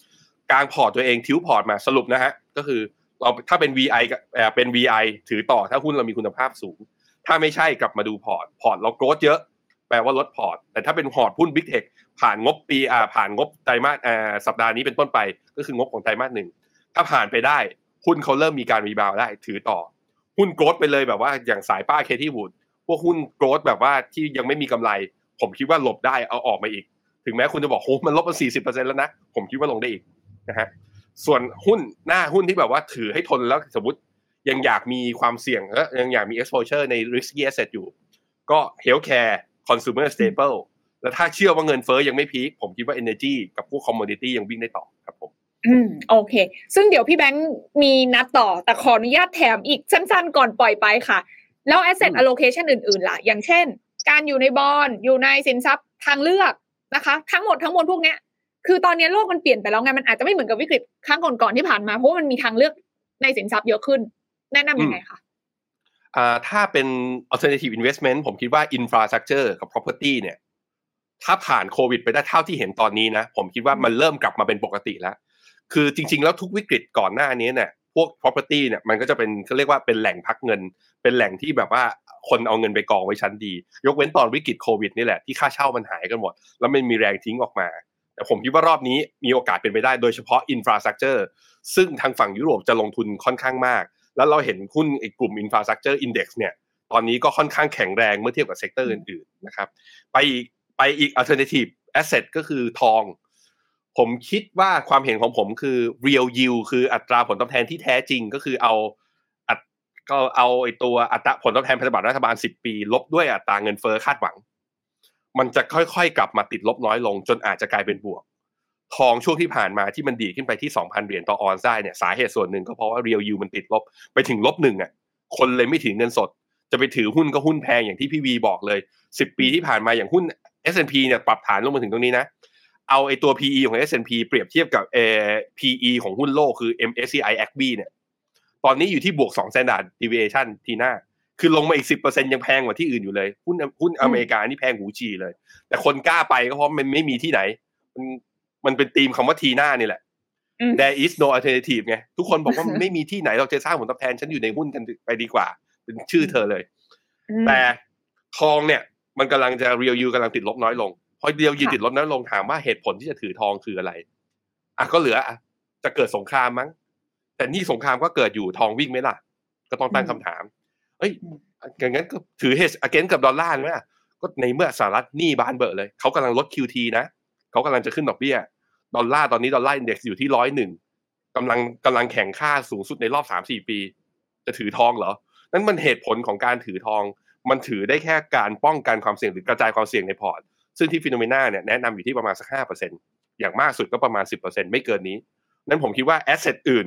S1: กางพอร์ตตัวเองทิวพอร์ตมาสรุปนะฮะก็คือเราถ้าเป็น VI กับเอ่อเป็น VI ถือต่อถ้าหุ้นเรามีคุณภาพสูง ถ้าไม่ใช่กลับมาดูพอร์ต พอร์ตเรา growth เยอะ แปลว่าลดพอร์ต แต่ถ้าเป็นพอร์ตหุ้น Big Tech ผ่านงบปีอ่าผ่านงบไตรมาสอ่าสัปดาห์นี้เป็นต้นไป ก็คืองบของไตรมาสหนึ่ง ถ้าผ่านไปได้ หุ้นเขาเริ่มมีการ rebound ได้ ถือต่อ หุ้น growth ไปเลยแบบว่าอย่างสายป้า Cathie Wood พวกหุ้น growth แบบว่าที่ยังไม่มีกำไร ผมคิดว่าหลบได้เอาออกมาอีก ถึงแม้คุณจะบอกโหมันลบมาสี่สิบเปอร์เซ็นต์แล้วนะ ผมคิดว่าลงได้อีกนะฮะส่วนหุ้นหน้าหุ้นที่แบบว่าถือให้ทนแล้วสมมติยังอยากมีความเสี่ยงและยังอยากมี exposure ใน risky asset อยู่ ก็ healthcare consumer staple แล้วถ้าเชื่อว่าเงินเฟ้อยังไม่พีคผมคิดว่า energy กับพวก commodity ยังวิ่งได้ต่อครับผม
S3: อืมโอเค ซึ่งเดี๋ยวพี่แบงค์มีนัดต่อ แต่ขออนุญาตแถมอีกสั้นๆ ก่อนปล่อยไปค่ะ แล้ว asset
S1: อืม
S3: allocation อื่นๆล่ะ อย่างเช่น การอยู่ในบอลอยู่ในสินทรัพย์ทางเลือกนะคะ ทั้งหมดทั้งมวลพวกเนี้ย คือตอนนี้โลกมันเปลี่ยนไปแล้วไง มันอาจจะไม่เหมือนกับวิกฤตครั้งก่อนๆที่ผ่านมา เพราะว่ามันมีทางเลือกในสินทรัพย์เยอะขึ้น แนะนำยังไงคะ
S1: อ่าถ้าเป็น alternative investment ผมคิดว่า infrastructure กับ property เนี่ย ถ้าผ่านโควิดไปได้เท่าที่เห็นตอนนี้นะ ผมคิดว่ามันเริ่มกลับมาเป็นปกติแล้ว คือจริง ๆ แล้วทุกวิกฤตก่อนหน้านี้เนี่ยพวก property เนี่ยมันก็จะเป็นเขาเรียกว่าเป็นแหล่งพักเงิน เป็นแหล่งที่แบบว่าคนเอาเงินไปกองไว้ชั้นดี ยกเว้นตอนวิกฤตโควิดนี่แหละที่ค่าเช่ามันหายกันหมด แล้วมันมีแรงทิ้งออกมา แต่ผมคิดว่ารอบนี้มีโอกาสเป็นไปได้โดยเฉพาะ infrastructure ซึ่งทางฝั่งยุโรปจะลงทุนค่อนข้างมาก แล้วเราเห็นหุ้นไอ้กลุ่ม infrastructure index เนี่ยตอนนี้ก็ค่อนข้างแข็งแรงเมื่อเทียบกับ sector อื่นๆนะครับไปอีกไปอีก alternative asset ก็คือทอง ผมคิดว่าความเห็นของผมคือ real yield คืออัตราผลตอบแทนที่แท้จริงก็คือเอาอัตก็เอาไอ้ตัวอัตราผลตอบแทนพันธบัตรรัฐบาล 10 ปี ลบด้วยอัตราเงินเฟ้อคาดหวัง มันจะค่อยๆ กลับมาติดลบน้อยลง จนอาจจะกลายเป็นบวก ทองช่วงที่ผ่านมาที่มันดีขึ้นไปที่ 2,000 เหรียญต่อออนซ์ได้เนี่ยสาเหตุส่วนหนึ่งก็เพราะว่า real yield มันติดลบไปถึงลบหนึ่งอะคนเลยไม่ถือเงินสด จะไปถือหุ้นก็หุ้นแพงอย่างที่พี่วีบอกเลย 10 ปีที่ผ่านมาอย่างหุ้น S&P เนี่ยปรับฐานลงมาถึงตรงนี้นะ เอาไอตัว PE ของ S&P เปรียบเทียบกับเออ PE ของหุ้นโลกคือ MSCI ACB เนี่ย ตอนนี้อยู่ที่บวก2 standard deviation ทีหน้า คือลงมาอีก 10%ยังแพงกว่าที่อื่นอยู่เลย หุ้นหุ้นอเมริกานี่แพงหูฉี่เลย แต่คนกล้าไปก็เพราะมันไม่มีที่ไหน มันมันเป็นธีมคำว่าทีหน้านี่แหละ
S3: อืม
S1: there is no alternative ไง ทุกคนบอกว่ามันไม่มีที่ไหนเราจะสร้างผลตอบแทน ฉันอยู่ในหุ้นกันไปดีกว่า เป็นชื่อเธอเลย
S3: อืม
S1: แต่ทองเนี่ย มันกำลังจะเรียวยูกำลังติดลบน้อยลง พอเรียวยู
S3: ค่ะ
S1: ติดลบน้อยลงถามว่าเหตุผลที่จะถือทองคืออะไรอะก็เหลืออะจะเกิดสงครามมั้ง แต่นี่สงครามก็เกิดอยู่ทองวิ่งไหมล่ะ ก็ต้องตั้งคำถาม เอ้ยอย่างนั้นก็ถือ hedge against กับดอลลาร์ไหมอะก็ในเมื่อสหรัฐหนี้บานเบอะเลยเขากำลังลด QT นะเขากำลังจะขึ้นดอกเบี้ยดอลลาร์ตอนนี้ dollar index อยู่ที่ร้อยหนึ่งกำลังกำลังแข็งค่าสูงสุดในรอบสามสี่ปี จะถือทองเหรอ นั่นมันเหตุผลของการถือทอง มันถือได้แค่การป้องกันความเสี่ยงหรือกระจายความเสี่ยงในพอร์ต ซึ่งที่ FINNOMENA เนี่ยแนะนำอยู่ที่ประมาณสักห้าเปอร์เซ็นต์อย่างมากสุดก็ประมาณสิบเปอร์เซ็นต์ไม่เกินนี้นั้นผมคิดว่า asset อื่น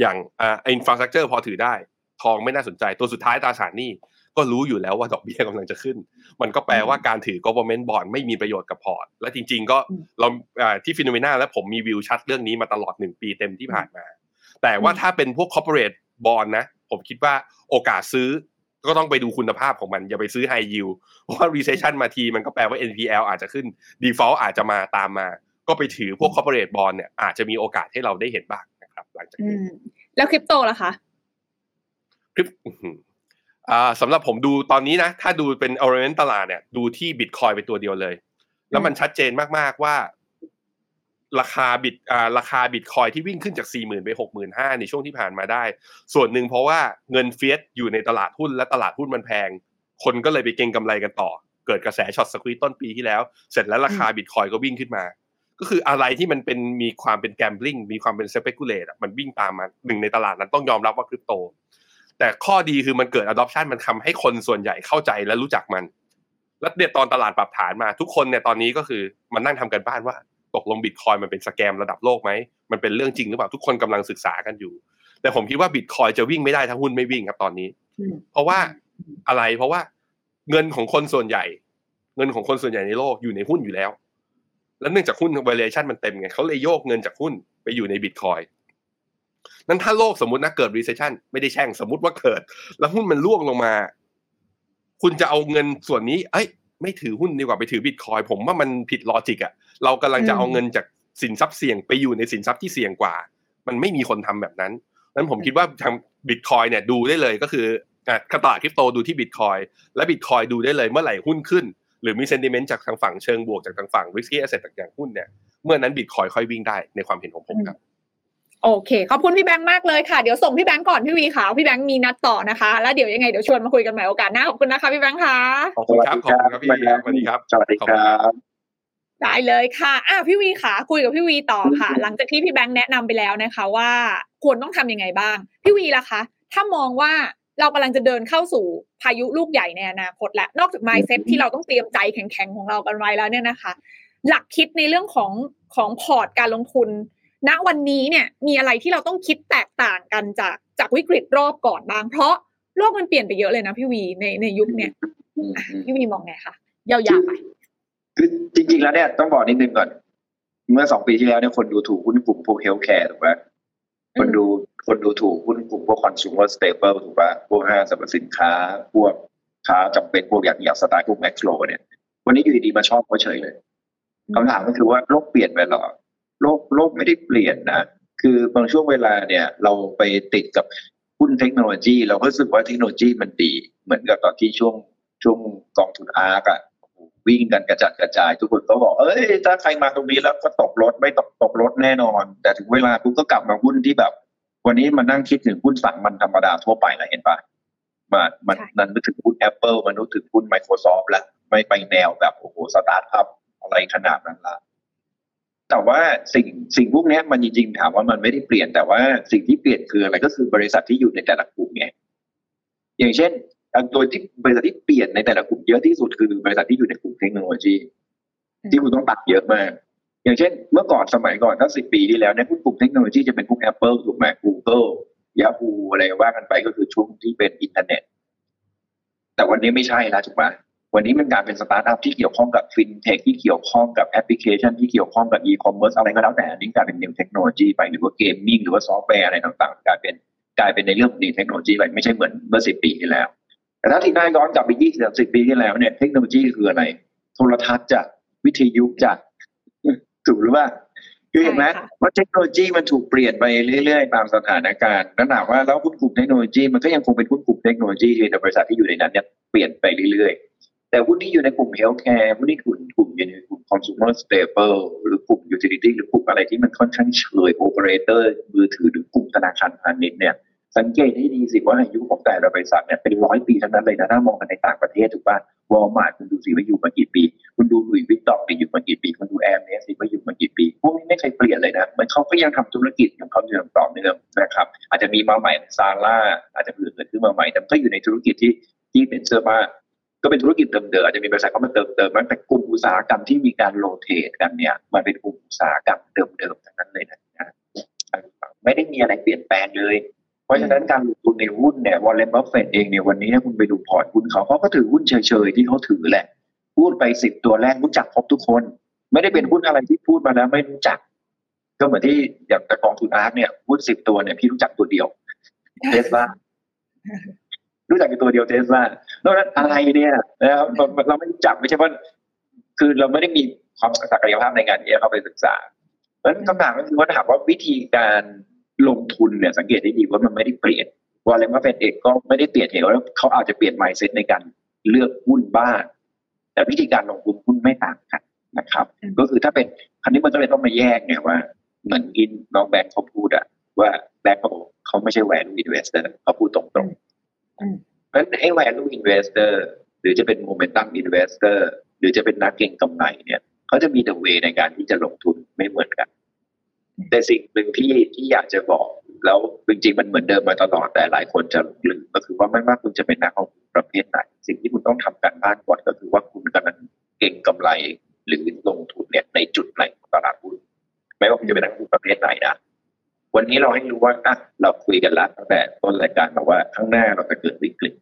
S1: อย่างอ่า infrastructure พอถือได้ ทองไม่น่าสนใจตัวสุดท้ายตราสารหนี้ก็รู้อยู่แล้วว่าดอกเบี้ยกำลังจะขึ้น มันก็แปลว่าการถือ government bond ไม่มีประโยชน์กับพอร์ต และจริง ๆ ก็เราที่ FINNOMENA และผมมีวิวชัดเรื่องนี้มาตลอดหนึ่งปีเต็มที่ผ่านมา แต่ว่าถ้าเป็นพวก corporate bond นะ ผมคิดว่าโอกาสซื้อ ก็ต้องไปดูคุณภาพของมันอย่าไปซื้อ high yield เพราะว่า recession มาทีมันก็แปลว่า NPL อาจจะขึ้น default อาจจะมาตามมา ก็ไปถือพวก corporate bond เนี่ยอาจจะมีโอกาสให้เราได้เห็นบ้างนะครับ หลังจากนี้
S3: แล้วคริปโตล่ะคะ
S1: คริปสำหรับผมดูตอนนี้นะ ถ้าดูเป็นออร์เรนตลาดเนี่ยดูที่บิตคอยเป็นตัวเดียวเลย แล้วมันชัดเจนมากๆว่า ราคาบิตอ่าราคาบิตคอยที่วิ่งขึ้นจากสี่หมื่นไปหกหมื่นห้าในช่วงที่ผ่านมาได้ ส่วนหนึ่งเพราะว่าเงิน fiat อยู่ในตลาดหุ้นและตลาดหุ้นมันแพง คนก็เลยไปเก็งกำไรกันต่อ เกิดกระแส short squeeze ต้นปีที่แล้ว เสร็จแล้วราคาบิตคอยน์ก็วิ่งขึ้นมา ก็คืออะไรที่มันเป็นมีความเป็น gambling มีความเป็น speculate มันวิ่งตามมาหนึ่งในตลาดนั้นต้องยอมรับว่าคริปโต แต่ข้อดีคือมันเกิด adoption มันทำให้คนส่วนใหญ่เข้าใจและรู้จักมัน แล้วเนี่ยตอนตลาดปรับฐานมาทุกคนเนี่ยตอนนี้ก็คือมันนั่งทำการบ้านว่า ตกลงบิตคอยน์มันเป็น scam ระดับโลกไหมมันเป็นเรื่องจริงหรือเปล่าทุกคนกำลังศึกษากันอยู่ แต่ผมคิดว่าบิตคอยน์จะวิ่งไม่ได้ถ้าหุ้นไม่วิ่งครับตอนนี้ เพราะว่าอะไรเพราะว่าเงินของคนส่วนใหญ่ เงินของคนส่วนใหญ่ในโลกอยู่ในหุ้นอยู่แล้ว แล้วเนื่องจากหุ้น valuation มันเต็มไงเขาเลยโยกเงินจากหุ้นไปอยู่ในบิตคอยน์นั้นถ้าโลกสมมตินะเกิด recession ไม่ได้แช่งสมมติว่าเกิด แล้วหุ้นมันร่วงลงมา คุณจะเอาเงินส่วนนี้ เอ้ย ไม่ถือหุ้นดีกว่าไปถือบิตคอยน์ผมว่ามันผิด logic อะเรากำลังจะเอาเงินจากสินทรัพย์เสี่ยงไปอยู่ในสินทรัพย์ที่เสี่ยงกว่า มันไม่มีคนทำแบบนั้นนั้นผมคิดว่าทางบิตคอยเนี่ยดูได้เลยก็คือตลาดคริปโตดูที่บิตคอยและบิตคอยดูได้เลยเมื่อไหร่หุ้นขึ้น หรือมีเซนติเมนต์จากทางฝั่งเชิงบวกจากทางฝั่ง risky asset อย่างหุ้นเนี่ยเมื่อนั้นบิตคอยค่อยวิ่งได้ในความเห็นของผมครับ
S3: โอเค ขอบคุณพี่แบงค์มากเลยค่ะ เดี๋ยวส่งพี่แบงค์ก่อนพี่วีค่ะ พี่แบงค์มีนัดต่อนะคะ แล้วเดี๋ยวยังไงเดี๋ยวชวนมาคุยกันใหม่โอกาสหน้า ขอบคุณนะคะพี่แบงค์ค่ะ
S1: ขอบคุณครับ ขอบคุณครับพี่สวัสดีครับ
S2: สวัสดีครับ
S3: ได้เลยค่ะอะพี่วีค่ะ คุยกับพี่วีต่อค่ะ หลังจากที่พี่แบงค์แนะนำไปแล้วนะคะ ว่าควรต้องทํำยังไงบ้าง พี่วีล่ะคะ ถ้ามองว่าเรากำลังจะเดินเข้าสู่พายุลูกใหญ่ในอนาคตและ นอกจาก mindset ที่เราต้องเตรียมใจแข็งๆของเรากันไว้แล้วเนี่ยนะคะ หลักคิดในเรื่องของของพอร์ตการลงทุน ณวันนี้เนี่ยมีอะไรที่เราต้องคิดแตกต่างกันจากจากวิกฤตรอบก่อนบ้าง เพราะโลกมันเปลี่ยนไปเยอะเลยนะพี่วีในในยุคเนี่ยพี่วีมองไงคะยาวๆไป
S2: คือจริง ๆ แล้วเนี่ยต้องบอกนิดนึงก่อน เมื่อสองปีที่แล้วเนี่ยคนดูถูกหุ้นกลุ่มพวก healthcare ถูกไหมคนดูคนดูถูกหุ้นกลุ่มพวกคอน sumer staple ถูกป่ะพวกห้างสรรพสินค้า พวกค้าจำเป็นพวกอย่างอย่างสไตล์พวกแม็คโครเนี่ย วันนี้อยู่ดีๆมาชอบเขาเฉยเลยคำถามก็คือว่าโลกเปลี่ยนไปหรอ โลกโลกไม่ได้เปลี่ยนนะคือบางช่วงเวลาเนี่ยเราไปติดกับหุ้นเทคโนโลยี เราก็รู้สึกว่าเทคโนโลยีมันดี เหมือนกับตอนที่ช่วงช่วงกองทุนอาร์กอะวิ่งกันกระจัดกระจาย ทุกคนก็บอก เอ้ย ถ้าใครมาตรงนี้แล้วก็ตกรถไม่ตกตกรถแน่นอน แต่ถึงเวลาคุณก็กลับมาหุ้นที่แบบ วันนี้มานั่งคิดถึงหุ้นสั่งมันธรรมดาทั่วไปแล้วเห็นปะมามันนันนึกถึงหุ้น Apple มันนึกถึงหุ้น Microsoft แล้วไม่ไปแนวแบบโอ้โหสตาร์ทอัพอะไรขนาดนั้นละ แต่ว่าสิ่งสิ่งพวกนี้มันจริงๆถามว่ามันไม่ได้เปลี่ยนแต่ว่าสิ่งที่เปลี่ยนคืออะไรก็คือบริษัทที่อยู่ในแต่ละกลุ่มไงอย่างเช่นโดยที่บริษัทที่เปลี่ยนในแต่ละกลุ่มเยอะที่สุดคือบริษัทที่อยู่ในกลุ่มเทคโนโลยีที่คุณต้องตัดเยอะมาก อย่างเช่น เมื่อก่อนสมัยก่อนตั้งสิบปีที่แล้วเนี่ยกลุ่มเทคโนโลยีจะเป็นพวก Apple ถูกไหม Google Yahoo อะไรว่ากันไปก็คือช่วงที่เป็นอินเทอร์เน็ต แต่วันนี้ไม่ใช่แล้วถูกไหม วันนี้มันกลายเป็นสตาร์ทอัพที่เกี่ยวข้องกับฟินเทคที่เกี่ยวข้องกับแอปพลิเคชันที่เกี่ยวข้องกับอีคอมเมิร์ซอะไรก็แล้วแต่อันนี้กลายเป็น new technology ไปหรือว่า gaming หรือว่าซอฟต์แวร์อะไรต่างๆ กลายเป็นกลายเป็นในเรื่องของ new technology ไปไม่ใช่เหมือนเมื่อสิบปีที่แล้ว แต่ถ้าที่น่าย้อนกลับไปยี่สิบสิบปีที่แล้วเนี่ยเทคโนโลยีคืออะไร โทรทัศน์จากวิทยุจากถูกหรือว่าคือเห็นไหมว่าเทคโนโลยีมันถูกเปลี่ยนไปเรื่อยๆ ตามสถานการณ์นั่นหมายว่าแล้วหุ้นกลุ่มเทคโนโลยีมันก็ยังคงเป็นหุ้นกลุ่มเทคโนโลยีในบริษัทที่อยู่ในนั้นเนี่ยเปลี่ยนไปเรื่อยๆ แต่หุ้นที่อยู่ในกลุ่ม healthcare หุ้นที่กลุ่มกลุ่มอยู่ในกลุ่ม consumer staple หรือกลุ่ม utility หรือกลุ่มอะไรที่มันค่อนข้างเชยโอเปอเรเตอร์มือถือหรือกลุ่มธนาคารพาณิชย์เนี่ยสังเกตให้ดีสิว่าอายุของแต่ละบริษัทเนี่ยเป็นร้อยปีทั้งนั้นเลยนะถ้ามองกันในต่างประเทศถูกป่ะวอลมาร์ทคุณดูสิว่าอยู่มากี่ปี คุณดู Louis Vuitton อยู่มากี่ปี คุณดู Hermès ว่าอยู่มากี่ปี พวกนี้ไม่เคยเปลี่ยนเลยนะ มันเขาก็ยังทำธุรกิจของเขาอย่างต่อเนื่องนะครับ อาจจะมีมาใหม่Zara อาจจะเกิดขึ้นมาใหม่ แต่ก็อยู่ในธุรกิจที่ที่เป็นเสื้อผ้า ก็เป็นธุรกิจเดิมๆอาจจะมีบริษัทเข้ามาเติมเติมมันแต่กลุ่มอุตสาหกรรมที่มีการ rotate กันเนี่ยมันเป็นกลุ่มอุตสาหกรรมเดิมๆทั้งนั้นเลยนะไม่ได้มีอะไรเปลี่ยนแปลงเลย เพราะฉะนั้นการลงทุนในหุ้นเนี่ย Warren Buffett เองเนี่ยวันนี้คุณไปดูพอร์ตหุ้นเขาเขาก็ถือหุ้นเชยๆที่เขาถือแหละพูดไปสิบตัวแรกรู้จักครบทุกคน ไม่ได้เป็นหุ้นอะไรที่พูดมาแล้วไม่รู้จัก ก็เหมือนที่อย่างแต่กองทุน ARK เนี่ยหุ้นสิบตัวเนี่ยพี่รู้จักตัวเดียวเทสลา รู้จักตัวเดียวเทสลานอกนั้นอะไรเนี่ยนะครับเราไม่รู้จักไม่ใช่ว่าคือเราไม่ได้มีความศักยภาพในการที่จะเข้าไปศึกษาเพราะฉะนั้นคำถามก็คือว่าถามว่าวิธีการลงทุนเนี่ยสังเกตได้ดีว่ามันไม่ได้เปลี่ยน Warren Buffett เองก็ไม่ได้เปลี่ยนเหตุว่าเขาอาจจะเปลี่ยน mindset ในการเลือกหุ้นบ้างแต่วิธีการลงทุนหุ้นไม่ต่างกันนะครับ ก็คือถ้าเป็นคันนี้มันก็เลยต้องมาแยกเนี่ยว่า เหมือนอินน้องแบงค์เขาพูดอะว่าแบงค์เขาเขาไม่ใช่ value investor เขาพูดตรงๆ เพราะฉะนั้นไอ้ value investor หรือจะเป็น momentum investor หรือจะเป็นนักเก็งกำไรเนี่ยเขาจะมี the way ในการที่จะลงทุนไม่เหมือนกัน แต่สิ่งหนึ่งที่ที่อยากจะบอก แล้วจริงๆมันเหมือนเดิมมาตลอดแต่หลายคนจะลืมก็คือว่าไม่ว่าคุณจะเป็นนักลงทุนประเภทไหน สิ่งที่คุณต้องทำการบ้านก่อนก็คือว่าคุณกำลังเก็งกำไรหรือลงทุนเนี่ยในจุดไหนของตลาดหุ้นไม่ว่าคุณจะเป็นนักลงทุนประเภทไหนนะ วันนี้เราให้รู้ว่าอะเราคุยกันแล้วตั้งแต่ต้นรายการบอกว่าข้างหน้าเราจะเกิดวิกฤต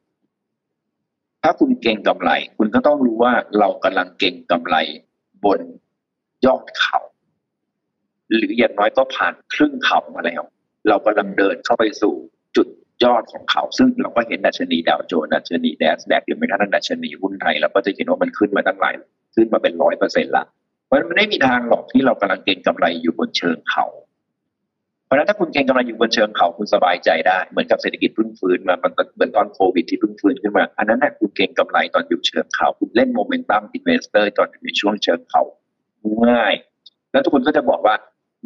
S2: ถ้าคุณเก่งกำไร คุณก็ต้องรู้ว่าเรากำลังเก่งกำไรบนยอดเขาหรืออย่างน้อยก็ผ่านครึ่งเขามาแล้ว เรากำลังเดินเข้าไปสู่จุดยอดของเขา ซึ่งเราก็เห็นดัชนีดาวโจนส์ดัชนี Nasdaq หรือไม่ทั้งดัชนีหุ้นไทยเราก็จะเห็นว่ามันขึ้นมาตั้งหลายขึ้นมาเป็นร้อยเปอร์เซ็นต์ละเพราะมันไม่มีทางหรอกที่เรากำลังเก็งกำไรอยู่บนเชิงเขา เพราะฉะนั้นถ้าคุณเก็งกำไรอยู่บนเชิงเขาคุณสบายใจได้ เหมือนกับเศรษฐกิจเพิ่งฟื้นมามันเหมือนตอนโควิดที่เพิ่งฟื้นขึ้นมา อันนั้นแหละคุณเก็งกำไรตอนอยู่เชิงเขา คุณเล่น momentum investor ตอนอยู่ในช่วงเชิงเขาง่าย แล้วทุกคนก็จะบอกว่า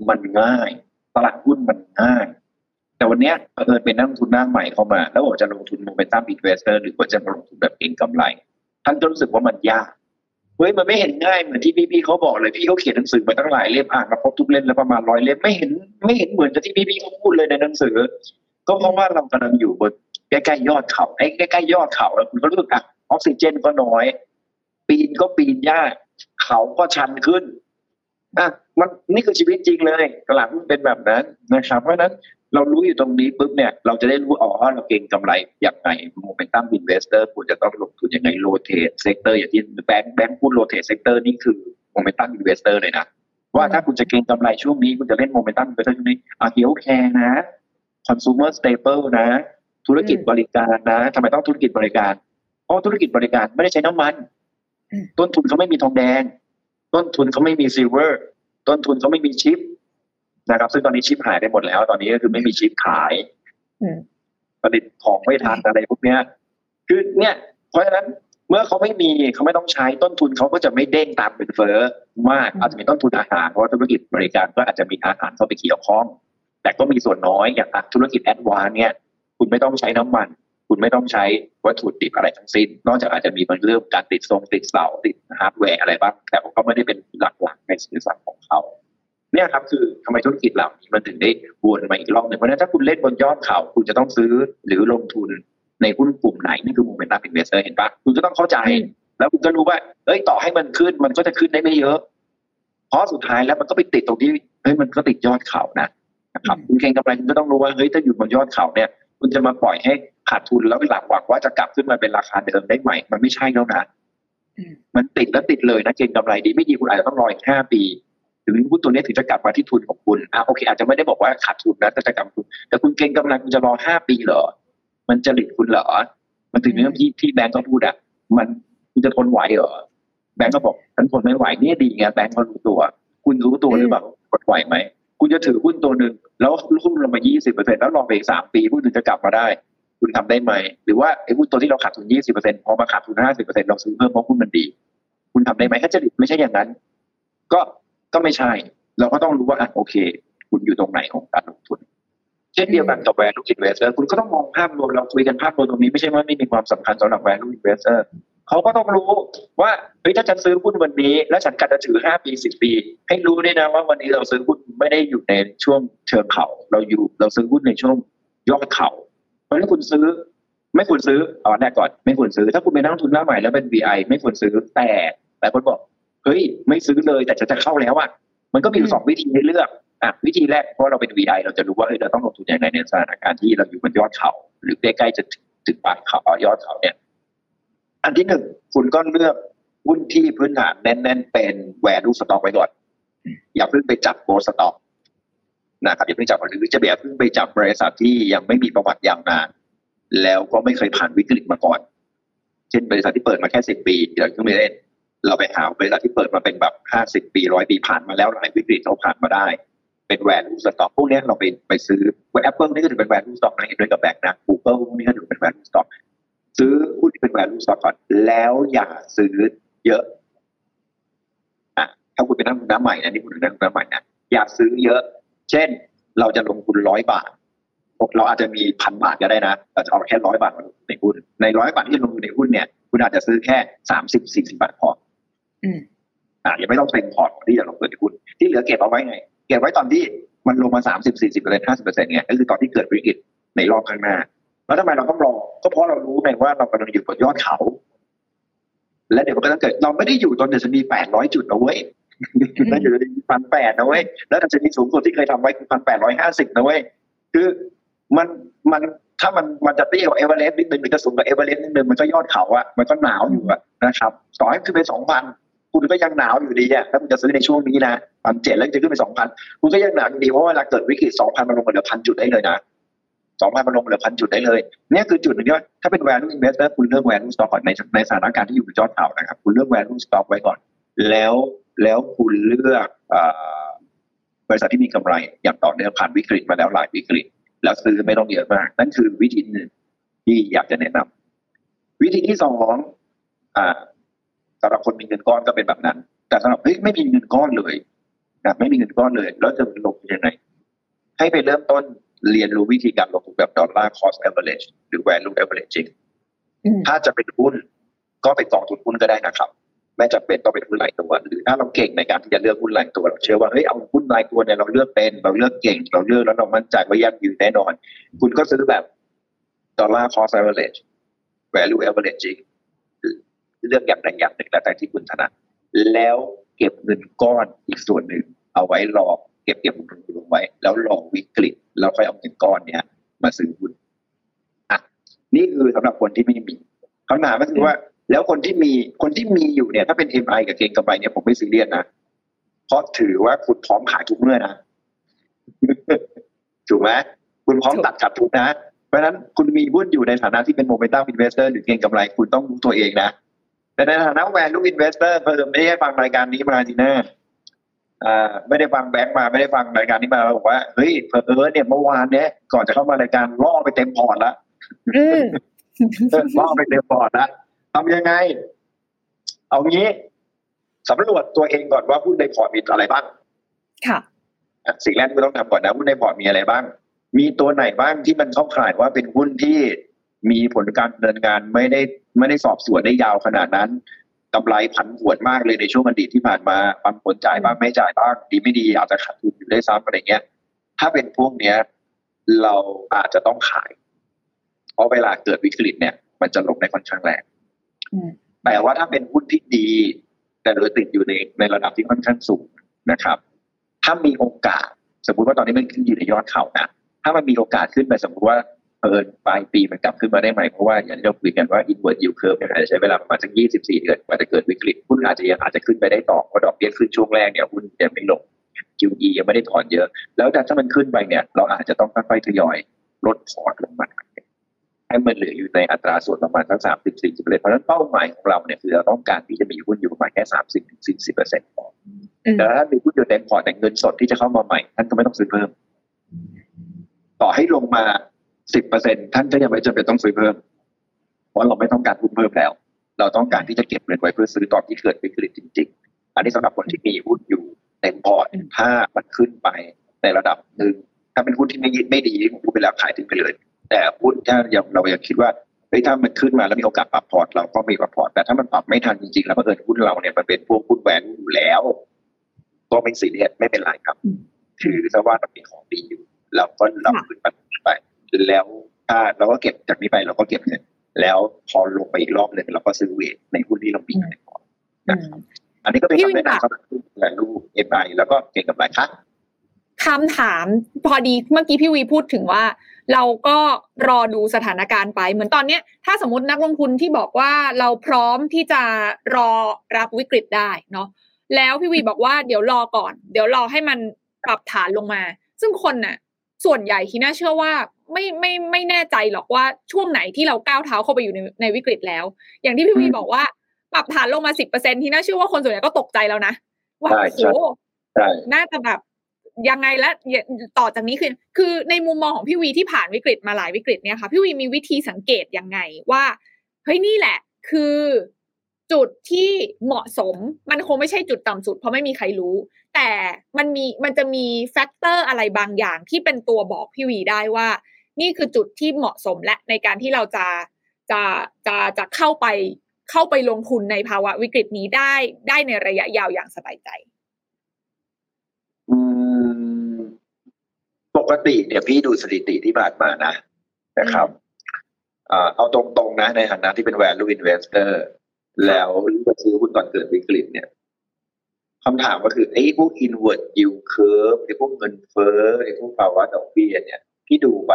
S2: มันง่ายตลาดหุ้นมันง่าย แต่วันนี้เออเป็นนักลงทุนหน้าใหม่เข้ามา แล้วบอกจะลงทุน momentum investor หรือว่าจะลงทุนแบบเก็งกำไรท่านก็รู้สึกว่ามันยาก เฮ้ยมันไม่เห็นง่ายเหมือนที่พี่ๆเขาบอกเลยพี่เขาเขียนหนังสือมาตั้งหลายเล่มอ่านมาครบทุกเล่มแล้วประมาณร้อยเล่มไม่เห็นไม่เห็นเหมือนกับที่พี่ๆเขาพูดเลยในหนังสือ ก็เพราะว่าเรากำลังอยู่บนใกล้ๆยอดเขาไอ้ใกล้ๆยอดเขาแล้วคุณก็รู้สึกอะออกซิเจนก็น้อย ปีนก็ปีนยากเขาก็ชันขึ้น อะมันนี่คือชีวิตจริงเลยตลาดหุ้นเป็นแบบนั้นนะครับ เพราะฉะนั้นเรารู้อยู่ตรงนี้ปุ๊บเนี่ยเราจะได้รู้อ๋อเราเก็งกำไรอย่างไร momentum investor ควรจะต้องลงทุนยังไง rotate sector อย่างที่แบงค์แบงค์พูด rotate sector นี่คือ momentum investor เลยนะว่าถ้าคุณจะเก็งกำไรช่วงนี้ คุณจะเล่นโมเมนตัมอินเวสเตอร์ช่วงนี้อะเฮลแคร์นะคอน sumer staple นะ ธุรกิจบริการนะทำไมต้องธุรกิจบริการเพราะธุรกิจบริการไม่ได้ใช้น้ำมัน ต้นทุนเขาไม่มีทองแดง ต้นทุนเขาไม่มี silver ต้นทุนเขาไม่มีชิปนะครับ ซึ่งตอนนี้ชิปหายไปหมดแล้ว ตอนนี้ก็คือไม่มีชิปขายผลิตของไม่ทันอะไรพวกเนี้ย คือเนี่ย เพราะฉะนั้นเมื่อเขาไม่มีเขาไม่ต้องใช้ต้นทุนเขาก็จะไม่เด้งตามเงินเฟ้อมากอาจจะมีต้นทุนอาหารเพราะธุรกิจบริการก็อาจจะมีอาหารเข้าไปเกี่ยวข้อง แต่ก็มีส่วนน้อยอย่างธุรกิจ Advance เนี่ย คุณไม่ต้องใช้น้ำมัน คุณไม่ต้องใช้วัตถุดิบอะไรทั้งสิ้น นอกจากอาจจะมีบางเรื่องการติดทรงติดเสาติดฮาร์ดแวร์อะไรบ้างแต่ก็ไม่ได้เป็นหลักๆในสินทรัพย์ของเขาเนี่ยครับคือทำไมธุรกิจเหล่านี้มันถึงได้วนมาอีกรอบหนึ่งเพราะฉะนั้นถ้าคุณเล่นบนยอดเขาคุณจะต้องซื้อหรือลงทุนในหุ้นกลุ่มไหนนี่คือ momentum investor เห็นปะคุณก็ต้องเข้าใจ แล้วคุณก็รู้ว่าเอ้ยต่อให้มันขึ้นมันก็จะขึ้นได้ไม่เยอะ เพราะสุดท้ายแล้วมันก็ไปติดตรงที่เฮ้ยมันก็ติดยอดเขานะนะครับคุณเก่งกำไรคุณก็ต้องรู้ว่าเฮ้ยถ้าอยู่บนยอดเขาเนี่ย คุณจะมาปล่อยให้ ขาดทุนแล้วหลังหวังว่าจะกลับขึ้นมาเป็นราคาเดิมได้ไหมมันไม่ใช่แล้วนะมันติดแล้วติดเลยนะเก่งกำไรดีไม่ดีคุณอาจจะต้องรออีกห้าปี ถึงหุ้นตัวนี้ถึงจะกลับมาที่ทุนของคุณอะโอเค อาจจะไม่ได้บอกว่าขาดทุนนะแต่จะกลับทุนแต่คุณเก่งกำไรคุณจะรอห้าปีเหรอ มันจะหลิดคุณเหรอ มันถึงเรื่องที่ที่แบงก์ก็พูดอะมันคุณจะทนไหวเหรอแบงก์ก็บอกฉันทนไม่ไหวนี่ดีไงแบงก์ก็รู้ตัว คุณรู้ตัวหรือเปล่าทนไหวไหมคุณจะถือหุ้นตัวหนึ่งแล้วหุ้นลงมา20%แล้วรอไปอีก3ปีหุ้นถึงจะกลับมาได้ คุณทำได้ไหม หรือว่าไอ้หุ้นตัวที่เราขาดทุน 20%พอมาขาดทุน 50%เราซื้อเพิ่มเพราะหุ้นมันดี คุณทำได้ไหมถ้าจะไม่ใช่อย่างนั้น ก็ก็ไม่ใช่ เราก็ต้องรู้ว่าอะโอเค คุณอยู่ตรงไหนของการลงทุน เช่นเดียวกันกับ value investor คุณก็ต้องมองภาพรวมเราคุยกันภาพรวมตรงนี้ไม่ใช่ว่าไม่มีความสำคัญสำหรับ value investor เขาก็ต้องรู้ว่าเฮ้ยถ้าฉันซื้อหุ้นวันนี้ แล้วฉันกะจะถือห้าปีสิบปี ให้รู้ด้วยนะว่าวันนี้เราซื้อหุ้นไม่ได้อยู่ในช่วงเชิงเขาเราอยู่เราซื้อหุ้นในช่วงยอดเขา ราะฉะนั้นคุณซื้อ ไม่ควรซื้อเอาแรกก่อน ไม่ควรซื้อ ถ้าคุณเป็นนักลงทุนหน้าใหม่แล้วเป็น VI ไม่ควรซื้อแต่แต่คนบอกเฮ้ยไม่ซื้อเลยแต่จะจะเข้าแล้วอะมันก็มีสองวิธีให้เลือกอะวิธีแรกเพราะเราเป็น VI เราจะรู้ว่าเฮ้ยเราต้องลงทุนอย่างไรในสถานการณ์ที่เราอยู่บนยอดเขา หรือใกล้ๆจะถึงปลายเขายอดเขาเนี่ย อันที่หนึ่งคุณก็เลือกหุ้นที่พื้นฐานแน่น ๆ เป็นแวลูสต็อกไว้ก่อนอย่าเพิ่งไปจับโกลสต็อก นะครับอย่าเพิ่งจับหรือจะแบบเพิ่งไปจับบริษัทที่ยังไม่มีประวัติยาวนานแล้วก็ไม่เคยผ่านวิกฤตมาก่อน เช่นบริษัทที่เปิดมาแค่สิบปีเราก็ไม่เล่น เราไปหาบริษัทที่เปิดมาเป็นแบบห้าสิบปีร้อยปีผ่านมาแล้วหลายวิกฤตเราผ่านมาได้ เป็น value stock พวกนี้เราไปไปซื้อแอปเปิลนี่ก็ถือเป็น value stock นะเห็นด้วยกับแบงค์นะกูเกิลพวกนี้ก็ถือเป็น value stock ซื้อหุ้นที่เป็น value stock ก่อนแล้วอย่าซื้อเยอะอะถ้าคุณเป็นนักลงทุนหน้าใหม่นะนี่คุณเป็นนักลงทุนหน้าใหม่นะอย่าซื้อเยอะ เช่นเราจะลงทุนร้อยบาท เราอาจจะมีพันบาทก็ได้นะเราจะเอาแค่ร้อยบาทมาลงทุนในหุ้นในร้อยบาทที่ลงทุนในหุ้นเนี่ย คุณอาจจะซื้อแค่สามสิบสี่สิบาทพอ
S3: อืม
S2: อ่ายังไม่ต้องเต็มพอร์ตที่จะลงทุนในหุ้นที่เหลือเก็บเอาไว้ไงเก็บไว้ตอนที่มันลงมาสามสิบสี่สิบเปอร์เซ็นต์ห้าสิบเปอร์เซ็นต์เนี่ยก็คือตอนที่เกิดวิกฤตในรอบข้างหน้า แล้วทำไมเราต้องรอก็เพราะเรารู้ไงว่าเรากำลังอยู่บนยอดเขา และเดี๋ยวมันก็ต้องเกิดเราไม่ได้อยู่ตอนเดือนมีแปดร้อยจุดนะเว้ย เราอยู่ในพันแปดนะเว้ยแล้วดัชนีสูงสุดที่เคยทำไว้คือพันแปดร้อยห้าสิบนะเว้ยคือมันมันถ้ามันมันจะเตี้ยกว่าเอเวอเรสต์นิดนึงหรือจะสูงกว่าเอเวอเรสต์นิดนึงมันก็ยอดเขาอะมันก็หนาวอยู่อะนะครับต่อให้ขึ้นไปสองพันคุณก็ยังหนาวอยู่ดีอะถ้าคุณจะซื้อในช่วงนี้นะพันเจ็ดแล้วจะขึ้นไปสองพันคุณก็ยังหนาวอยู่ดีเพราะว่าเวลาเกิดวิกฤตสองพันมันลงมาเหลือพันจุดได้เลยนะสองพันมันลงเหลือพันจุดได้เลยเนี่ยคือจุดหนึ่งที่ว่าถ้าเป็น value investor คุณเลือก value stock ก่อนในในสถานการณ์ที่อยู่บนยอดเขานะครับคุณเลือก value stock ไว้ก่อน แล้ว แล้วคุณเลือกเอ่อบริษัทที่มีกำไรอย่างต่อเนื่องผ่านวิกฤตมาแล้วหลายวิกฤต แล้วซื้อไม่ต้องเยอะมาก นั่นคือวิธีหนึ่งที่อยากจะแนะนำวิธีที่สองอ่าสำหรับคนมีเงินก้อนก็เป็นแบบนั้น แต่สำหรับเฮ้ยไม่มีเงินก้อนเลยนะไม่มีเงินก้อนเลย แล้วจะลงทุนยังไงให้ไปเริ่มต้นเรียนรู้วิธีการลงทุนแบบดอลลาร์ cost average หรือ value averaging
S3: อืม
S2: ถ้าจะเป็นหุ้นก็เป็นกองทุนหุ้นก็ได้นะครับ ไม่จำเป็นต้องเป็นหุ้นรายตัวหรือถ้าเราเก่งในการที่จะเลือกหุ้นรายตัวเราเชื่อว่าเฮ้ยเอาหุ้นรายตัวเนี่ยเราเลือกเป็น เราเลือกเก่ง เราเลือกแล้วเรามั่นใจว่ายั่งยืนแน่นอน คุณก็ซื้อแบบดอลลาร์ cost average value averaging เลือกอย่างใดอย่างหนึ่งแล้วแต่ที่คุณถนัดแล้วเก็บเงินก้อนอีกส่วนหนึ่ง เอาไว้รอเก็บเก็บลงทุนลงไว้ แล้วรอวิกฤตแล้วค่อยเอาเงินก้อนเนี้ยมาซื้อหุ้นอะนี่คือสำหรับคนที่ไม่มีคำถามก็คือว่า แล้วคนที่มีคนที่มีอยู่เนี่ย ถ้าเป็น MI กับเก่งกำไรเนี่ยผมไม่ซีเรียสนะเพราะถือว่าคุณพร้อมขายทุกเมื่อนะถูกไหมคุณพร้อมตัดขาดทุนนะเพราะฉะนั้นคุณมีหุ้นอยู่ในฐานะที่เป็น momentum investor หรือเก็งกำไรคุณต้องรู้ตัวเองนะแต่ในฐานะ value investor เพิ่มไม่ได้ฟังรายการนี้มาทีหน้าอ่าไม่ได้ฟังแบงค์มาไม่ได้ฟังรายการนี้มาบอกว่าเฮ้ยเพอเออเนี่ยเมื่อวานเนี้ยก่อนจะเข้ามารายการล่อไปเต็มพอร์ตละ
S3: อืม
S2: ล่อไปเต็มพอร์ตละ ทำยังไง เอางี้สำรวจตัวเองก่อนว่าหุ้นในพอร์ตมีอะไรบ้าง
S3: ค่ะ
S2: อะสิ่งแรกที่คุณต้องทำก่อนนะหุ้นในพอร์ตมีอะไรบ้าง มีตัวไหนบ้างที่มันเข้าข่ายว่าเป็นหุ้นที่มีผลการดำเนินงานไม่ได้ไม่ได้สอบสวนได้ยาวขนาดนั้นกำไรผันผวนมากเลยในช่วงอดีตที่ผ่านมาปันผลจ่ายบ้างไม่จ่ายบ้างดีไม่ดีอาจจะขาดทุนอยู่ได้ซ้ำอะไรเงี้ย ถ้าเป็นพวกเนี้ย เราอาจจะต้องขาย เพราะเวลาเกิดวิกฤตเนี่ย มันจะลงได้ค่อนข้างแรง
S3: อืม
S2: แต่ว่าถ้าเป็นหุ้นที่ดี แต่โดยติดอยู่ในในระดับที่ค่อนข้างสูงนะครับ ถ้ามีโอกาส สมมติว่าตอนนี้มันขึ้นอยู่ในยอดเขานะถ้ามันมีโอกาสขึ้นไปสมมติว่าเอ่อปลายปีมันกลับขึ้นมาได้ไหมเพราะว่าอย่างที่เราคุยกันว่า inverted yield curve เนี่ยอาจจะใช้เวลาประมาณสัก 24 เดือนกว่าจะเกิดวิกฤตหุ้นอาจจะยังอาจจะขึ้นไปได้ต่อเพราะดอกเบี้ยขึ้นช่วงแรกเนี่ยหุ้นยังไม่ลง QE ยังไม่ได้ถอนเยอะ แล้วแต่ถ้ามันขึ้นไปเนี่ยเราอาจจะต้องค่อยๆทยอยลดพอร์ตลงมา ให้มันเหลืออยู่ในอัตราส่วนประมาณสักสามสิบสี่สิบเปอร์เซ็นต์เพราะฉะนั้นเป้าหมายของเราเนี่ยคือเราต้องการที่จะมีหุ้นอยู่ประมาณแค่สามสิบถึงสี่สิบเปอร์เซ็นต์พอแต่ถ้ามีหุ้นอยู่เต็มพอร์ตแต่เงินสดที่จะเข้ามาใหม่ท่านก็ไม่ต้องซื้อเพิ่ม ต่อให้ลงมาสิบเปอร์เซ็นท่านก็ยังไม่จำเป็นต้องซื้อเพิ่ม เพราะเราไม่ต้องการหุ้นเพิ่มแล้ว เราต้องการที่จะเก็บเงินไว้เพื่อซื้อตอนที่เกิดวิกฤตจริง ๆ อันนี้สำหรับคนที่มีหุ้นอยู่เต็มพอร์ตถ้ามันขึ้นไปในระดับหนึ่งถ้าเป็นหุ้นที่ไม่ยึดไม่ดีผมพูดไปแล้วขายทิ้งไปเลย แต่หุ้นถ้ายังเรายังคิดว่าฮ้ยถ้ามันขึ้นมาแล้วมีโอกาสปรับพอร์ตเราก็มีปรับพอร์ตแต่ถ้ามันปรับไม่ทันจริงๆแล้วเกิดหุ้นเราเนี่ยมันเป็นพวกหุ้นแหวนอยู่แล้ว ก็ไม่ซีเรียสไม่เป็นไรครับ ถือซะว่าเราเป็นของดีอยู่เราก็รับขึ้นไปไปแล้วถ้าเราก็เก็บจากนี้ไปเราก็เก็บเงินแล้วพอลงไปอีกรอบหนึ่งเราก็ซื้อเวทในหุ้นที่เราปีกันก่อน
S3: อืม
S2: อันนี้ก็เป็น
S3: พี่วิ
S2: คำ
S3: น
S2: แนะ
S3: ค่ะ
S2: นำสำหรับหุ้นแวลูเอ็มไอแล้วก็เก่งกับไรครับ
S3: คำถามพอดีเมื่อกี้พี่วีพูดถึงว่า เราก็รอดูสถานการณ์ไป เหมือนตอนเนี้ยถ้าสมมตินักลงทุนที่บอกว่าเราพร้อมที่จะรอรับวิกฤตได้เนาะแล้วพี่วีบอกว่าเดี๋ยวรอก่อน เดี๋ยวรอให้มันปรับฐานลงมา ซึ่งคนน่ะ ส่วนใหญ่ที่น่าเชื่อว่าไม่ไม่ไม่แน่ใจหรอกว่าช่วงไหนที่เราก้าวเท้าเข้าไปอยู่ในในวิกฤตแล้ว อย่างที่พี่วีบอกว่าปรับฐานลงมาสิบเปอร์เซ็นที่น่าเชื่อว่าคนส่วนใหญ่ก็ตกใจแล้วนะว่า
S2: ใช่
S3: โอ้โห
S2: ใช่
S3: น่าจะแบบ ยังไงและต่อจากนี้คือ คือในมุมมองของพี่วีที่ผ่านวิกฤตมาหลายวิกฤตเนี่ยค่ะพี่วีมีวิธีสังเกตยังไงว่าเฮ้ยนี่แหละ คือจุดที่เหมาะสมมันคงไม่ใช่จุดต่ำสุด เพราะไม่มีใครรู้ แต่มันมีมันจะมี factor อะไรบางอย่างที่เป็นตัวบอกพี่วีได้ว่า นี่คือจุดที่เหมาะสมและในการที่เราจะจะจะจะเข้าไปเข้าไปลงทุนในภาวะวิกฤตนี้ได้ได้ในระยะยาวอย่างสบายใจ
S2: ปกติเนี่ยพี่ดูสถิติที่ผ่านมานะนะครับอ่าเอาตรงๆนะในฐานะที่เป็น value investor แล้วเลือกซื้อหุ้นตอนเกิดวิกฤตเนี่ยคำถามก็คือไอ้พวก inward yield curve ไอ้พวกเงินเฟ้อไอ้พวกภาวะดอกเบี้ยเนี่ยพี่ดูไป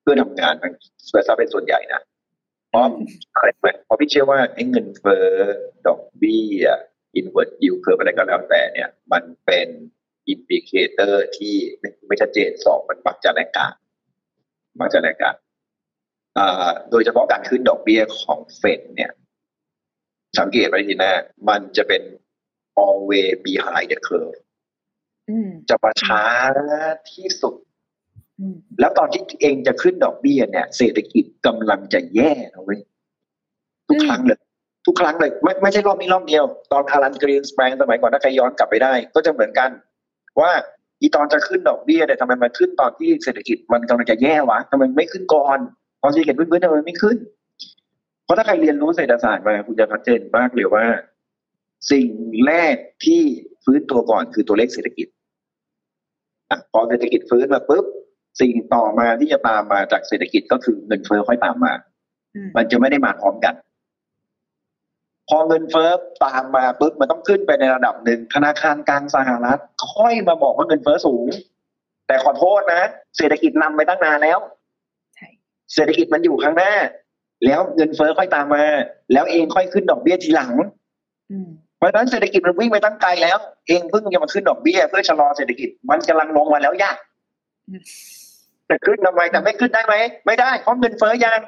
S2: เพื่อทำงานทางเซเป็นส่วนใหญ่นะเพราะอะไรไหมเพราะพี่เชื่อว่าไอ้เงินเฟ้อดอกเบี้ย inward yield curve อะไรก็แล้วแต่เนี่ย มันเป็น indicator ที่หนึ่งไม่ชัดเจนสองมันมักจะ laggard มักจะ laggard อ่าโดยเฉพาะการขึ้นดอกเบี้ยของเฟดเนี่ย สังเกตไว้ทีนะมันจะเป็น always behind the curve
S3: อืม
S2: จะมาช้าที่สุด
S3: อืม
S2: แล้วตอนที่เอ็งจะขึ้นดอกเบี้ยเนี่ย เศรษฐกิจกำลังจะแย่นะเว้ยทุกครั้งเลยทุกครั้งเลยไม่ไม่ใช่รอบนี้รอบเดียว ตอนอารันกรีนสแปงสมัยก่อนถ้าใครย้อนกลับไปได้ ก็จะเหมือนกัน ว่าอีตอนจะขึ้นดอกเบี้ยเนี่ยทำไมมันขึ้นตอนที่เศรษฐกิจมันกำลังจะแย่วะทำไมไม่ขึ้นก่อนพอเศรษฐกิจพื้นๆทำไมไม่ขึ้น เพราะถ้าใครเรียนรู้เศรษฐศาสตร์มาคุณจะชัดเจนมากเลยว่า สิ่งแรกที่ฟื้นตัวก่อนคือตัวเลขเศรษฐกิจอะพอเศรษฐกิจฟื้นมาปุ๊บสิ่งต่อมาที่จะตามมาจากเศรษฐกิจก็คือเงินเฟ้อค่อยตามมา
S3: อืม
S2: มันจะไม่ได้มาพร้อมกัน พอเงินเฟ้อตามมาปุ๊บมันต้องขึ้นไปในระดับหนึ่งธนาคารกลางสหรัฐค่อยมาบอกว่าเงินเฟ้อสูง แต่ขอโทษนะเศรษฐกิจนำไปตั้งนานแล้ว
S3: ใช่
S2: เศรษฐกิจมันอยู่ข้างหน้า แล้วเงินเฟ้อค่อยตามมา แล้วเองค่อยขึ้นดอกเบี้ยทีหลัง
S3: อืม
S2: เพราะฉะนั้นเศรษฐกิจมันวิ่งไปตั้งไกลแล้ว เองเพิ่งจะมาขึ้นดอกเบี้ยเพื่อชะลอเศรษฐกิจมันกำลังลงมาแล้วยาก
S3: อืม
S2: แต่ขึ้นทำไมแต่ไม่ขึ้นได้ไหมไม่ได้เพราะเงินเฟ้อยัง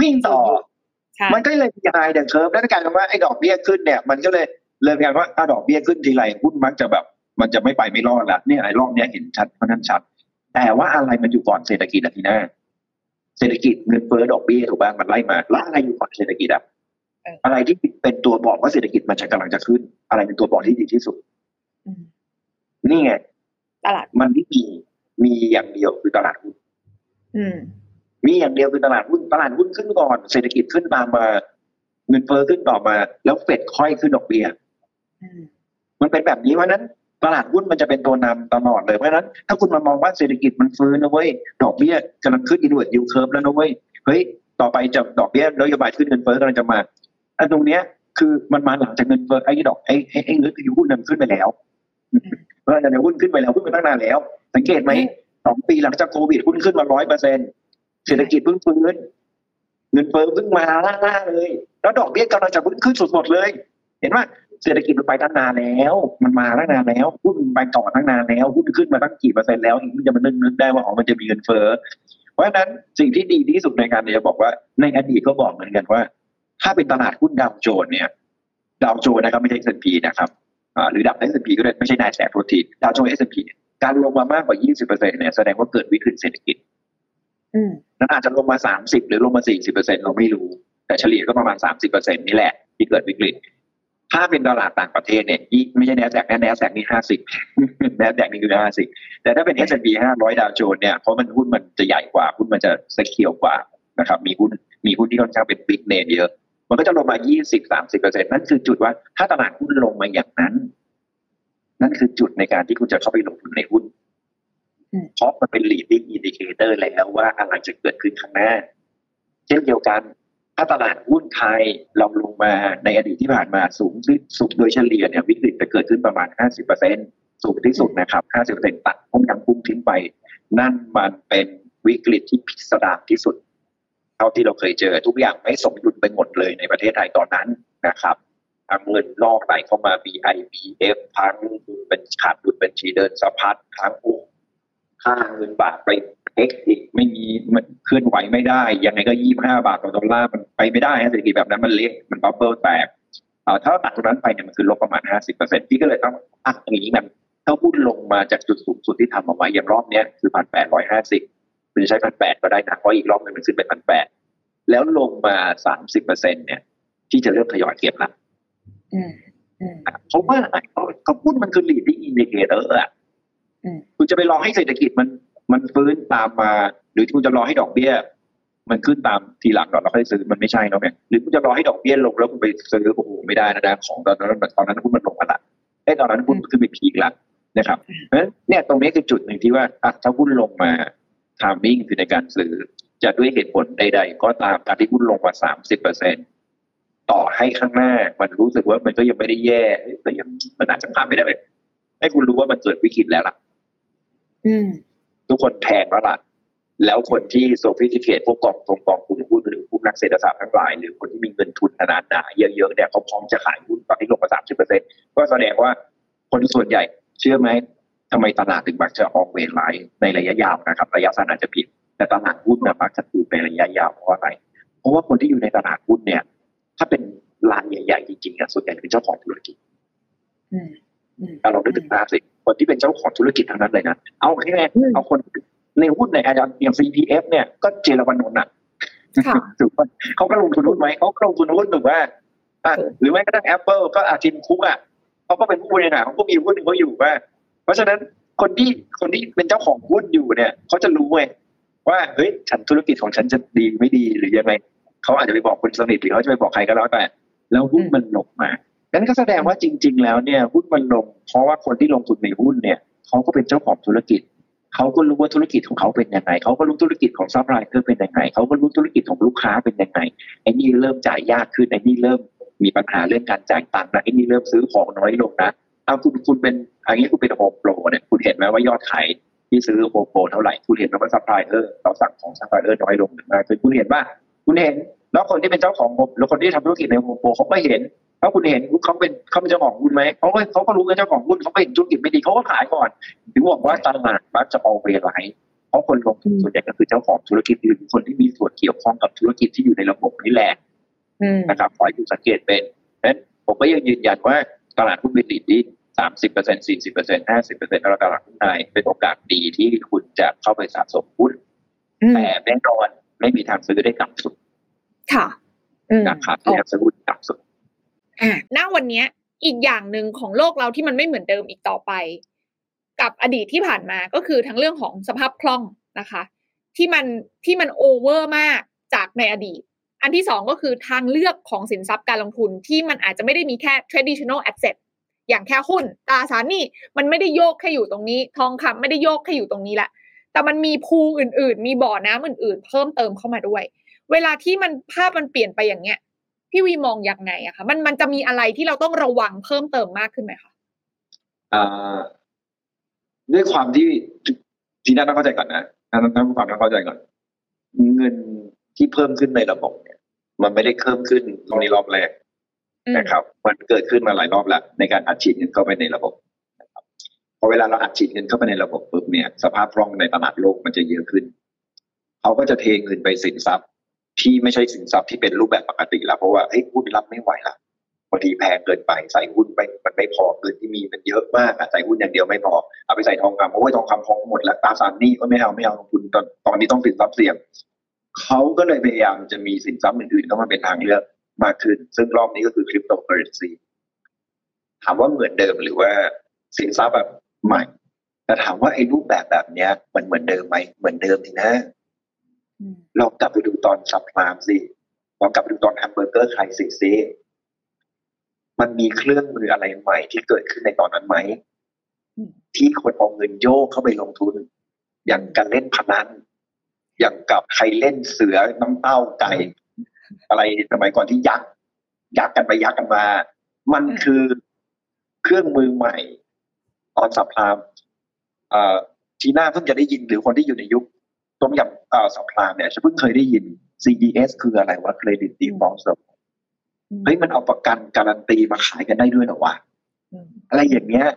S2: วิ่งต่อ
S3: ใช่
S2: มันก็เลยมี behind the curve แล้วกลายเป็นว่าไอ้ดอกเบี้ยขึ้นเนี่ย มันก็เลยเลยกลายเป็นว่าถ้าดอกเบี้ยขึ้นทีไรหุ้นมักจะแบบ มันจะไม่ไปไม่รอดละเนี่ยไอ้รอบเนี้ยเห็นชัดเพราะนั้นชัด แต่ว่าอะไรมันอยู่ก่อนเศรษฐกิจอะทีหน้าเศรษฐกิจเงินเฟ้อดอกเบี้ยถูกบ้างมันไล่มาแล้วอะไรอยู่ก่อนเศรษฐกิจอะอะไรที่เป็นตัวบอกว่าเศรษฐกิจมันจะกำลังจะขึ้น อะไรเป็นตัวบอกที่ดีที่สุด
S3: อืม
S2: นี่ไง
S3: ตลาด
S2: มันไม่มีมีอย่างเดียวคือตลาดหุ้น
S3: อื ม
S2: มีอย่างเดียวคือตลาดหุ้นตลาดหุ้นขึ้นก่อนเศรษฐกิจขึ้นตามมาเงินเฟ้อขึ้นต่อมา แล้วเฟดค่อยขึ้นดอกเบี้ย
S3: อืม
S2: มันเป็นแบบนี้เพราะฉะนั้นตลาดหุ้นมันจะเป็นตัวนำตลอดเลยเพราะฉะนั้นถ้าคุณมามองว่าเศรษฐกิจมันฟื้นนะเว้ยดอกเบี้ยกำลังขึ้น inverted yield curve แล้วนะเว้ยเฮ้ยต่อไปจะดอกเบี้ยนโยบายขึ้นเงินเฟ้อกำลังจะมาอันตรงเนี้ยคือมันมาหลังจากเงินเฟ้อไอ้ดอกไอ้ไอ้ไอ้เงินคือหุ้นนั้นขึ้นไปแล้วเพราะฉะนั้นหุ้นขึ้นไปแล้วหุ้นไปตั้งนานแล้ว สังเกตไหมสองปีหลังจากโควิดหุ้นขึ้นมาร้อยเปอร์เซ็น เศรษฐกิจเพิ่งฟื้นเงินเฟ้อเพิ่งมาล่าๆเลย แล้วดอกเบี้ยกำลังจะพุ่งขึ้นสุดๆเลย เห็นว่าเศรษฐกิจมันไปตั้งนานแล้ว มันมาตั้งนานแล้วหุ้นไปต่อตั้งนานแล้วหุ้นขึ้นมาตั้งกี่เปอร์เซ็นต์แล้วมันจะมานึกนึกได้ว่าอ๋อมันจะมีเงินเฟ้อเพราะฉะนั้นสิ่งที่ดีที่สุดในการจะบอกว่าในอดีตก็บอกเหมือนกันว่า ถ้าเป็นตลาดหุ้นดาวโจนเนี่ยดาวโจนส์นะครับไม่ใช่ S&P นะครับหรือดับ S&P ก็ได้ไม่ใช่นายแสโทษทีดาวโจนส์ S&P เนี่ยการลงมามากกว่า 20%เนี่ยแสดงว่าเกิดวิกฤตเศรษฐกิจ
S3: ม
S2: นั้นอาจจะลงมา30หรือลงมา40%เปอร์เซ็นเราไม่รู้ แต่เฉลี่ยก็ประมาณ30%นี่แหละ ที่เกิดวิกฤต ถ้าเป็นตลาดต่างประเทศเนี่ยไม่ใช่แนสแสกแนสแสกนี่50แนสแสกนี่คือ50แต่ถ้าเป็น S&P 500 ดาวโจนส์เนี่ยเพราะมันหุ้นมันจะใหญ่กว่าหุ้นมันจะสเกียวกว่านะครับมีหุ้นมีหุ้นที่ค่อนข้างเป็นบิ๊กเนมเยอะ มันก็จะลงมา 20 30เปอร์เซ็นนั่นคือจุดว่าถ้าตลาดหุ้นลงมาอย่างนั้น นั่นคือจุดในการที่คุณจะเข้าไปลงทุนในหุ้น เพราะมันเป็น leading indicator แล้วว่าอะไรจะเกิดขึ้นข้างหน้า เช่นเดียวกัน ถ้าตลาดหุ้นไทยเราลงมาในอดีตที่ผ่านมาสูงที่สุดโดยเฉลี่ยเนี่ยวิกฤตจะเกิดขึ้นประมาณ 50%สูงที่สุดนะครับ 50%ตัดพุ่งยังพุ่งทิ้งไป นั่นมันเป็นวิกฤตที่พิสดารที่สุด เท่าที่เราเคยเจอทุกอย่างไม่สมดุลไปหมดเลยในประเทศไทยตอนนั้นนะครับเงินนอกไหลเข้ามา BIBF ทั้งเป็นขาดดุลบัญชีเดินสะพัดทั้งโอ้ ค่าเงินบาทไปเอ็กอีกไม่มีมันเคลื่อนไหวไม่ได้ ยังไงก็ยี่ห้าบาทต่อดอลลาร์มันไปไม่ได้ฮะเศรษฐกิจแบบนั้นมันเละมันบับเบิลแตกเอ่อถ้าเราตัดตรงนั้นไปเนี่ยมันคือลบประมาณห้าสิบเปอร์เซ็นต์พี่ก็เลยต้องอะอย่างนี้มันถ้าหุ้นลงมาจากจุดสูงสุดที่ทำเอาไว้อย่างรอบเนี้ยคือพันแปดร้อยห้าสิบคุณจะใช้พันแปดก็ได้นะเพราะอีกรอบหนึงมันขึ้นไปพันแปดแล้วลงมาสามสิบเปอร์เซ็นต์เนี่ย ที่จะเริ่มทยอยเก็บละ
S3: อืมอืม
S2: เพราะว่าอะไรก็หุ้นมันคือ leading indicator อะ
S3: อืม
S2: คุณจะไปรอให้เศรษฐกิจมันมันฟื้นตามมา หรือคุณจะรอให้ดอกเบี้ย มันขึ้นตามทีหลังก่อนแล้วค่อยซื้อมันไม่ใช่เนาะแม่หรือคุณจะรอให้ดอกเบี้ยลงแล้วคุณไปซื้อโอ้โหไม่ได้นะนะของตอนนั้นตอนนั้นหุ้นมันลงมาละไอ้ตอนนั้นหุ้นขึ้นไปพีกละนะครับเพราะฉะนั้นเนี่ยตรงนี้คือจุดหนึ่งที่ว่าอะถ้าหุ้นลงมาทามมิ่งคือในการซื้อจะด้วยเหตุผลใด ๆ ก็ตามการที่หุ้นลงมาสามสิบเปอร์เซ็นต่อให้ข้างหน้ามันรู้สึกว่ามันก็ยังไม่ได้แย่แต่ยังมันอาจจะผ่านไม่ได้เลยให้คุณรู้ว่ามันเกิดวิกฤตแล้วล่ะ
S3: อืม
S2: ทุกคนแพงแล้วล่ะ แล้วคนที่ sophisticate พวกกองทุนกองทุนหุ้นหรือผู้นักเศรษฐศาสตร์ทั้งหลาย หรือคนที่มีเงินทุนขนาดหนาเยอะๆเนี่ยเขาพร้อมจะขายหุ้นตอนที่ลงมาสามสิบเปอร์เซ็นก็แสดงว่าคนส่วนใหญ่เชื่อไหมทำไมตลาดถึงมักจะออกเวรไลน์ในระยะยาวนะครับ ระยะสั้นอาจจะผิด แต่ตลาดหุ้นนะมักจะถูกในระยะยาวเพราะอะไร เพราะว่าคนที่อยู่ในตลาดหุ้นเนี่ย ถ้าเป็นรายใหญ่ๆจริงๆอะส่วนใหญ่เป็นเจ้าของธุรกิจ
S3: อืมอืม
S2: ถ้าเรานึกถึงภาพสิคนที่เป็นเจ้าของธุรกิจทั้งนั้นเลยนะเอาแค่
S3: อืม
S2: เอาคนในหุ้นในอาจารย์อย่าง CPF เนี่ยก็เจรวันนนท์อะ
S3: ค่ะ
S2: ถูกป่ะเขาก็ลงทุนหุ้นไหมเขาก็ลงทุนหุ้นถูกว่าอะหรือแม้กระทั่ง Apple ก็อาจิมคุกอะเขาก็เป็นผู้บริหารเขาก็มีหุ้นของเขาอยู่ว่า เพราะฉะนั้นคนที่คนที่เป็นเจ้าของหุ้นอยู่เนี่ยเขาจะรู้เว้ยว่าเฮ้ยฉันธุรกิจของฉันจะดีไม่ดีหรือยังไงเขาอาจจะไปบอกคนสนิทหรือเขาจะไปบอกใครก็แล้วแต่แล้วหุ้นมันลงมา งั้นก็แสดงว่าจริง ๆ แล้วเนี่ยหุ้นมันลง เพราะว่าคนที่ลงทุนในหุ้นเนี่ยเขาก็เป็นเจ้าของธุรกิจเขาก็รู้ว่าธุรกิจของเขาเป็นยังไงเขาก็รู้ธุรกิจของซัพพลายเออร์เป็นยังไงเขาก็รู้ธุรกิจของลูกค้าเป็นยังไงไอ้นี่เริ่มจ่ายยากขึ้นไอ้นี่เริ่มมีปัญหาเรื่องการจ่ายตังค์นะไอ้นี่เริ่มซื้อของน้อยลงนะเอาคุณคุณเป็นอันนี้คุณเป็นโฮมโปรเนี่ยคุณเห็นไหมว่ายอดขายที่ซื้อโฮมโปรเท่าไหร่คุณเห็นไหมว่าซัพพลายเออร์เราสั่งของซัพพลายเออร์น้อยลงหรือไม่คุณเห็นว่าคุณเห็นแล้วคนที่เป็นเจ้าของโฮมหรือคนที่ทำธุรกิจในโฮมโปรเขาก็เห็น ถ้าคุณเห็นเขาเป็นเขาเป็นเจ้าของหุ้นไหมเขาก็เขาก็รู้ว่าเจ้าของหุ้นเขาก็เห็นธุรกิจไม่ดีเขาก็ขายก่อนถึงบอกว่าตลาดมักจะ always right เพราะคนลงทุนส่วนใหญ่ก็คือเจ้าของธุรกิจหรือคนที่มีส่วนเกี่ยวข้องกับธุรกิจที่อยู่ในระบบนี่แหละ
S3: อืม
S2: นะครับขอให้คุณสังเกตเป็นนั้นผมก็ยังยืนยันว่าตลาดหุ้นเป็น leading สามสิบเปอร์เซ็นสี่สิบเปอร์เซ็นห้าสิบเปอร์เซ็นต์แล้วตลาดหุ้นไทยเป็นโอกาสดีที่คุณจะเข้าไปสะสมหุ้น
S3: อืม
S2: แต่แน่นอนไม่มีทางซื้อได้ต่ำสุด
S3: ค่ะอืม
S2: นะครับที่จะซื้อหุ้นต่ำสุด
S3: อะณวันนี้อีกอย่างหนึ่งของโลกเราที่มันไม่เหมือนเดิมอีกต่อไป กับอดีตที่ผ่านมาก็คือทั้งเรื่องของสภาพคล่องนะคะ ที่มันที่มันโอเวอร์มากจากในอดีต อันที่สองก็คือทางเลือกของสินทรัพย์การลงทุนที่มันอาจจะไม่ได้มีแค่ traditional asset อย่างแค่หุ้นตราสารนี้มันไม่ได้โยกแค่อยู่ตรงนี้ ทองคำไม่ได้โยกแค่อยู่ตรงนี้แหละแต่มันมีพูอื่นๆ มีบ่อน้ำอื่นๆ เพิ่มเติมเข้ามาด้วย เวลาที่มันภาพมันเปลี่ยนไปอย่างเงี้ย พี่วีมองยังไงอะคะมันมันจะมีอะไรที่เราต้องระวังเพิ่มเติมมากขึ้นไหมคะ
S2: อ่าด้วยความที่ที่น่าต้องเข้าใจก่อนนะน่าต้องต้องความต้องเข้าใจก่อน เงินที่เพิ่มขึ้นในระบบเนี่ย มันไม่ได้เพิ่มขึ้นตรงนี้รอบแรก
S3: อืม
S2: นะครับ มันเกิดขึ้นมาหลายรอบแล้วในการอัดฉีดเงินเข้าไปในระบบนะครับพอเวลาเราอัดฉีดเงินเข้าไปในระบบปุ๊บเนี่ย สภาพคล่องในตลาดโลกมันจะเยอะขึ้น เขาก็จะเทเงินไปสินทรัพย์ ที่ไม่ใช่สินทรัพย์ที่เป็นรูปแบบปกติแล้วเพราะว่าเฮ้ยหุ้นรับไม่ไหวละบางทีแพงเกินไปใส่หุ้นไปมันไม่พอเงินที่มีมันเยอะมากอะใส่หุ้นอย่างเดียวไม่พอเอาไปใส่ทองคำเพราะว่าทองคำทองหมดแล้วตราสารนี้ก็ไม่เอาไม่เอาลงทุนตอนตอนนี้ต้องสินทรัพย์เสี่ยงเขาก็เลยพยายามจะมีสินทรัพย์อื่นๆเข้ามาเป็นทางเลือกมากขึ้น ซึ่งรอบนี้ก็คือคริปโตเคอเรนซีถามว่าเหมือนเดิมหรือว่าสินทรัพย์แบบใหม่แต่ถามว่าไอ้รูปแบบแบบเนี้ยมันเหมือนเดิมไหมเหมือนเดิมทีนะ ลองกลับไปดูตอน subprime สิลองกลับไปดูตอน hamburger crisis ซิมันมีเครื่องมืออะไรใหม่ที่เกิดขึ้นในตอนนั้นไหม ที่คนเอาเงินโยกเข้าไปลงทุน อย่างการเล่นพนันอย่างกับใครเล่นเสือน้ำเต้าไก่อะไรสมัยก่อนที่ยักยักกันไปยักกันมา มันคือเครื่องมือใหม่ ตอนสับพลามทีน่าเพิ่งจะได้ยินหรือคนที่อยู่ในยุคต้มยำ เอ่อสับพลามเนี่ยฉันเพิ่งเคยได้ยิน CDS คืออะไรวะ Credit Default Swap เฮ้ยมันเอาประกันการันตีมาขายกันได้ด้วยเหรอวะ
S3: อืม
S2: อะไรอย่างเงี้ย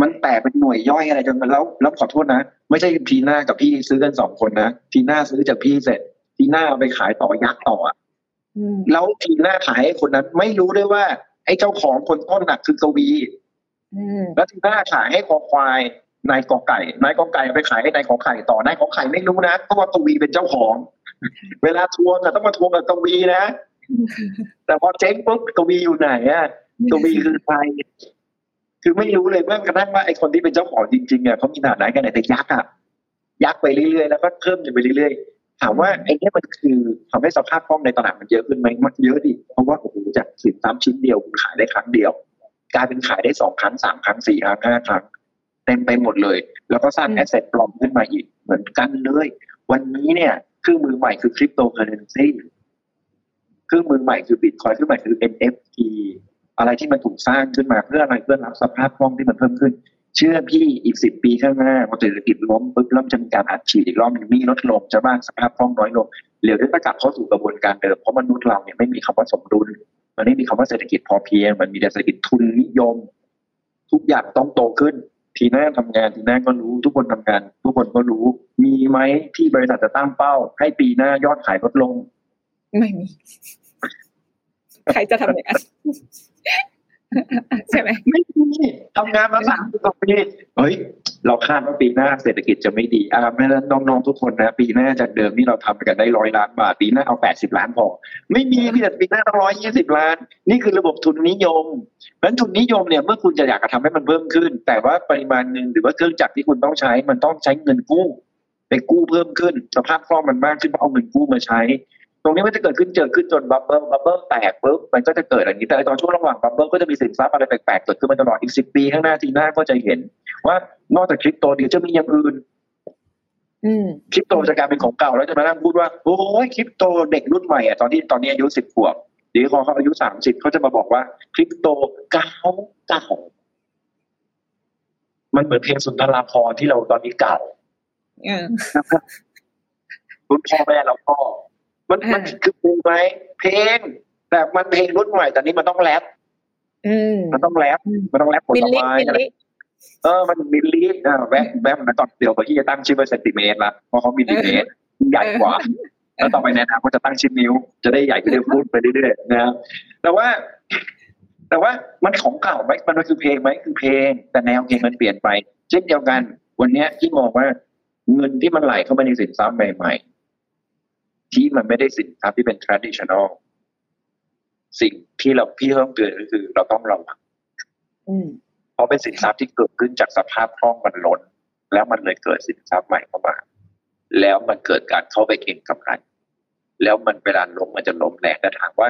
S2: มันแตกเป็นหน่วยย่อยอะไรจนมันแล้วแล้วขอโทษนะ ไม่ใช่ทีน่ากับพี่ซื้อกันสองคนนะทีน่าซื้อจากพี่เสร็จ ทีน่าเอาไปขายต่อยักษ์ต่ออะ
S3: อืม
S2: แล้วทีน่าขายให้คนนั้น ไม่รู้ด้วยว่า ไอ้เจ้าของคนต้นน่ะคือกวี
S3: อืม
S2: แล้วทีน่าขายให้คอควาย นายกอไก่นายกอไก่เอาไปขายให้นายขอไข่ต่อนายขอไข่ไม่รู้นะเพราะว่ากวีเป็นเจ้าของ เวลาทวงอะต้องมาทวงกับกวีนะ แต่พอเจ๊งปุ๊บกวีอยู่ไหนอะกวีคือใครคือไม่รู้เลยแม้กระทั่งว่าไอ้คนที่เป็นเจ้าของจริงๆอะเขามีฐานะกันไหนแต่ยักษ์อะยักษ์ไปเรื่อยๆแล้วก็เพิ่มไปเรื่อยๆ ถามว่าไอ้เนี่ยมันคือทำให้สภาพคล่องในตลาดมันเยอะขึ้นไหมมันเยอะดิเพราะว่าโอ้โหจากสินทรัพย์ชิ้นเดียวคุณขายได้ครั้งเดียว กลายเป็นขายได้สองครั้งสามครั้งสี่ครั้งห้าครั้ง เต็มไปหมดเลย แล้วก็สร้าง asset ปลอมขึ้นมาอีกเหมือนกันเลย วันนี้เนี่ยเครื่องมือใหม่คือคริปโตเคอร์เรนซีเครื่องมือใหม่คือบิตคอยน์เครื่องใหม่คือ NFT อะไรที่มันถูกสร้างขึ้นมาเพื่ออะไรเพื่อรับสภาพคล่องที่มันเพิ่มขึ้น เชื่อพี่อีกสิบปีข้างหน้าพอเศรษฐกิจล้มปุ๊บเริ่มจะมีการอัดฉีดอีกรอบหนึงมีลดลงจะบ้างสภาพคล่องน้อยลงเหลวได้ประกลับเข้าสู่กระบวนการเดิมเพราะมนุษย์เราเนี่ยไม่มีคำว่าสมดุลมันไม่มีคำว่าเศรษฐกิจพอเพียงมันมีแต่เศรษฐกิจทุนนิยม ทุกอย่างต้องโตขึ้น ทีหน้าทำงานทีหน้าก็รู้ทุกคนทำงาน ทุกคนก็รู้ มีไหมที่บริษัทจะตั้งเป้า ให้ปีหน้ายอดขายลดลง
S3: ไม่มี ใครจะทำอย่างนั้น ใช่ไหม
S2: ไม่มีทำงานมาสามสิบกว่าปีเฮ้ย เราคาดว่าปีหน้าเศรษฐกิจจะไม่ดีอ่าแม่นั้นน้องๆทุกคนนะ ปีหน้าจากเดิมที่เราทำกันได้ร้อยล้านบาทปีหน้าเอาแปดสิบล้านพอไม่มีพี่แต่ปีหน้าต้องร้อยยี่สิบล้าน นี่คือระบบทุนนิยมเพราะฉะนั้นทุนนิยมเนี่ยเมื่อคุณจะอยากจะทำให้มันเพิ่มขึ้น แต่ว่าปริมาณเงินหรือว่าเครื่องจักรที่คุณต้องใช้มันต้องใช้เงินกู้ไปกู้เพิ่มขึ้นสภาพคล่องมันมากขึ้นเพราะเอาเงินกู้มาใช้ ตรงนี้มันจะเกิดขึ้นเจอขึ้นจนบับเบิ้ลบับเบิ้ลแตกปุ๊บมันก็จะเกิดอย่างนี้แต่ในตอนช่วงระหว่างบับเบิ้ลก็จะมีสินทรัพย์อะไรแปลกๆเกิดขึ้นมาตลอดอีกสิบปีข้างหน้าทีหน้าก็จะเห็น ว่านอกจากคริปโตเดี๋ยวจะมีอย่างอื่น
S3: อืม
S2: คริปโตจะกลายเป็นของเก่าแล้วจะมานั่งพูดว่าโอ้ยคริปโตเด็กรุ่นใหม่อะตอนที่ตอนนี้อายุสิบขวบเดี๋ยวพอเขาอายุสามสิบเขาจะมาบอกว่าคริปโตเก่าเก่ามันเหมือนเพลงสุนทราภรณ์ที่เราตอนนี้เก่า
S3: เออ
S2: รุ่นพ่อแม่เราก็ มัน
S3: อ่ามั
S2: มันคือเพลงไหมเพลงแต่มันเพลงรุ่นใหม่แต่นี้มันต้องแรป
S3: อืม
S2: มันต้องแรปมันต้องแรปผ
S3: มิล
S2: ล
S3: ลิ
S2: ไม้
S3: มิลลิ
S2: เออมันมิลลิอ่าแวบแวบนะตอนเดียวกว่าที่จะตั้งชื่อเป็นเซนติเมตรละเพราะเขามิลลิเมตรใหญ่กว่าแล้วต่อไปในอนาคตจะตั้งชิ้นนิ้ว จะได้ใหญ่ขึ้นเรื่อยๆพูดไปเรื่อยๆนะครับแต่ว่า แต่ว่ามันของเก่าไหมมันคือเพลงไหมคือเพลง แต่แนวเพลงมันเปลี่ยนไป เช่นเดียวกัน วันเนี้ยที่มองว่าเงินที่มันไหลเข้ามาในสินทรัพย์ใหม่ๆ ที่มันไม่ได้สินทรัพย์ที่เป็น traditional สิ่งที่เราพี่ต้องเตือนก็คือ เราต้องระวัง
S3: อืม
S2: เพราะเป็นสินทรัพย์ที่เกิดขึ้นจากสภาพคล่องมันล้น แล้วมันเลยเกิดสินทรัพย์ใหม่เข้ามา แล้วมันเกิดการเข้าไปเก็งกำไร แล้วมันเวลาล้มมันจะล้มแรงแต่ถามว่า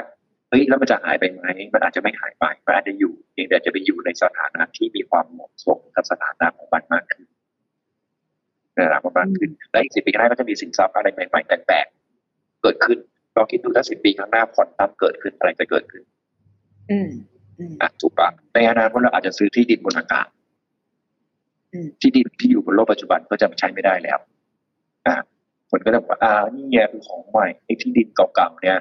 S2: เฮ้ยแล้วมันจะหายไปไหมมันอาจจะไม่หายไปมันอาจจะอยู่เพียงแต่จะไปอยู่ในสถานะที่มีความเหมาะสมกับสถานะของมันมากขึ้นนะครับมากขึ้นและอีกสิบปีข้างหน้าก็จะมีสินทรัพย์อะไรใหม่ๆแปลกๆ เกิดขึ้นลองคิดดูถ้าสิบปีข้างหน้าผ่อนตั้มเกิดขึ้นอะไรจะเกิดขึ้น
S3: อืมอืม
S2: อะถูกปะในอนาคตเราอาจจะซื้อที่ดินบนอากาศ
S3: อืม
S2: ที่ดินที่อยู่บนโลกปัจจุบันก็จะใช้ไม่ได้แล้วอ่าคนก็จะบอกว่าอ่านี่ไงคือของใหม่ไอ้ที่ดินเก่าๆเนี่ย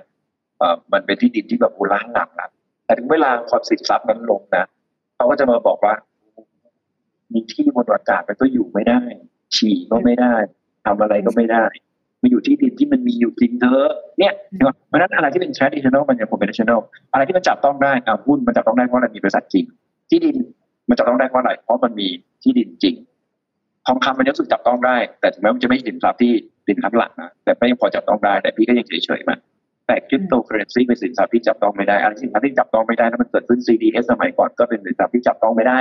S2: เอ่อมันเป็นที่ดินที่แบบโบราณหลังละแต่ถึงเวลาพอสินทรัพย์นั้นลงนะเขาก็จะมาบอกว่า มีที่บนอากาศมันก็อยู่ไม่ได้ ฉี่ก็ไม่ได้ทำอะไรก็ไม่ได้ มาอยู่ที่ดินที่มันมีอยู่จริงเถอะเนี่ยเห็นปะเพราะฉะนั้นอะไรที่เป็น traditional มันยัง conventional อะไรที่มันจับต้องได้อ่าหุ้นมันจับต้องได้เพราะอะไรมีบริษัทจริง ที่ดินมันจับต้องได้เพราะอะไรเพราะมันมีที่ดินจริงทองคำมันยังรู้สึกจับต้องได้ แต่ถึงแม้มันจะไม่ใช่สินทรัพย์ที่สินทรัพย์หลักนะแต่ก็ยังพอจับต้องได้แต่พี่ก็ยังเฉยๆมันแต่คริปโตเคอเรนซีเป็นสินทรัพย์ที่จับต้องไม่ได้อะไรสินทรัพย์ที่จับต้องไม่ได้แล้วมันเกิดขึ้น CDS สมัยก่อนก็เป็นสินทรัพย์ที่จับต้องไม่ได้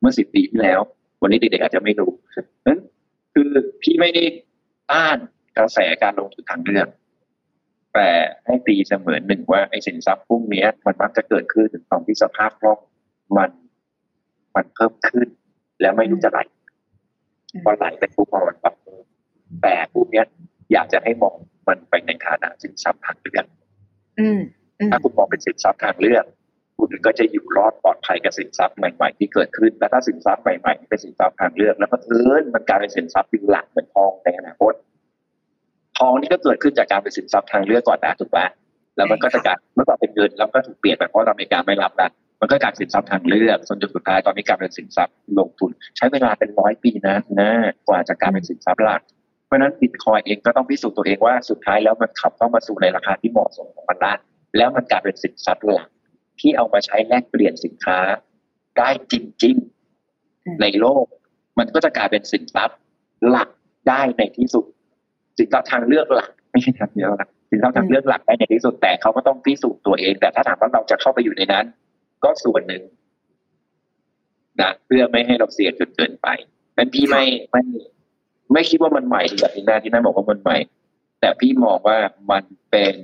S2: เมื่อสิบปีที่แล้ว วันนี้เด็กๆอาจจะไม่รู้นั้นคือพี่ไม่ได้ต้าน กระแสการลงทุนทางเลือก แต่ให้ตีเสมือนหนึ่งว่าไอ้สินทรัพย์พวกเนี้ยมันมักจะเกิดขึ้นตอนที่สภาพคล่องมันมันเพิ่มขึ้น แล้วไม่รู้จะไหลพอไหลไปปุ๊บพอมันปรับตัวแต่พวกเนี้ยอยากจะให้มองมันไปในฐานะสินทรัพย์ทางเลือก
S3: อืมอืม
S2: ถ้าคุณมองเป็นสินทรัพย์ทางเลือกคุณก็จะอยู่รอดปลอดภัยกับสินทรัพย์ใหม่ ๆ ที่เกิดขึ้น และถ้าสินทรัพย์ใหม่ๆเป็นสินทรัพย์ทางเลือก แล้วก็เอินมันกลายเป็นสินทรัพย์เป็นหลักเหมือนทองในอนาคต ทองนี่ก็เกิดขึ้นจากการเป็นสินทรัพย์ทางเลือกก่อนนะถูกไหมแล้วมันก็จะกลายเมื่อก่อนเป็นเงินแล้วก็ถูกเปลี่ยนไปเพราะอเมริกาไม่รับละมันก็กลายเป็นสินทรัพย์ทางเลือกจนจุดสุดท้ายตอนนี้กลายเป็นสินทรัพย์ลงทุน ใช้เวลาเป็นร้อยปีนะนะกว่าจะกลายเป็นสินทรัพย์หลักเพราะฉะนั้นบิตคอยเองก็ต้องพิสูจน์ตัวเองว่าสุดท้ายแล้วมันขับเข้ามาสู่ในราคาที่เหมาะสมของมันละแล้วมันกลายเป็นสินทรัพย์หลักที่เอามาใช้แลกเปลี่ยนสินค้า ได้จริง ๆ ในโลก มันก็จะกลายเป็นสินทรัพย์หลักได้ในที่สุด สินทรัพย์ทางเลือกหลักไม่ใช่ทางเดียวนะสินทรัพย์ทางเลือกหลักได้ในที่สุดแต่เขาก็ต้องพิสูจน์ตัวเอง แต่ถ้าถามว่าเราจะเข้าไปอยู่ในนั้น ก็ส่วนหนึ่งนะเพื่อไม่ให้เราเสี่ยงจนเกินไปนั้นพี่ไม่ไม่ไม่คิดว่ามันใหม่แบบที่น่าที่น่าบอกว่ามันใหม่ แต่พี่มองว่ามันเป็น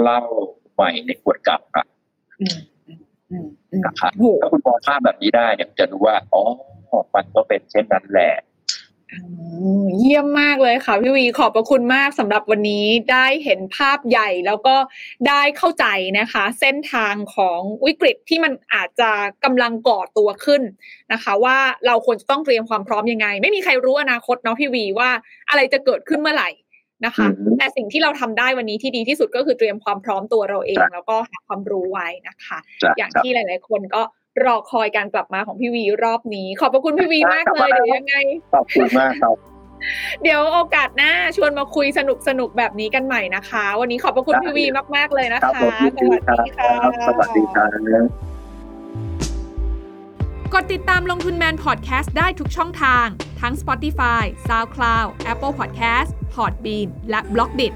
S2: เหล้าใหม่ในขวดเกับอะ
S3: อืมอืมอืมอืม
S2: นะครับ
S3: โห
S2: ถ้าคุณมองภาพแบบนี้ได้เนี่ยจะรู้ว่าอ๋อมันก็เป็นเช่นนั้นแหละ
S3: อืม เยี่ยมมากเลยค่ะพี่วีขอบพระคุณมากสำหรับวันนี้ได้เห็นภาพใหญ่แล้วก็ได้เข้าใจนะคะ เส้นทางของวิกฤตที่มันอาจจะกำลังก่อตัวขึ้นนะคะ ว่าเราควรจะต้องเตรียมความพร้อมยังไง ไม่มีใครรู้อนาคตเนาะพี่วีว่าอะไรจะเกิดขึ้นเมื่อไหร่นะคะ
S2: อืม
S3: แต่สิ่งที่เราทำได้วันนี้ที่ดีที่สุดก็คือเตรียมความพร้อมตัวเราเอง
S2: ครับ
S3: แล้วก็หาความรู้ไว้นะคะ
S2: จ้ะ
S3: อย่าง
S2: ครับ
S3: ที่หลาย ๆ คนก็ รอคอยการกลับมาของพี่วีรอบนี้ ขอบพระคุณพี่วีมากเลยเดี๋ยวยังไง
S2: ขอบคุณมากครับ
S3: เดี๋ยวโอกาสหน้าชวนมาคุยสนุกสนุกๆแบบนี้กันใหม่นะคะ วันนี้ขอบพระคุณ
S2: ได้
S3: พี่วีมาก ๆ เลยนะ
S2: ครั
S3: คะ
S2: บผมยิน
S3: ส
S2: ดี
S3: วัส
S2: ครั
S3: ดีค่ะ
S2: บสวัสดีครับ
S3: กดติดตามลงทุนแมนพอดแคสต์ได้ทุกช่องทาง ทั้ง Spotify, SoundCloud, Apple Podcast, Podbean และ b l o k d i t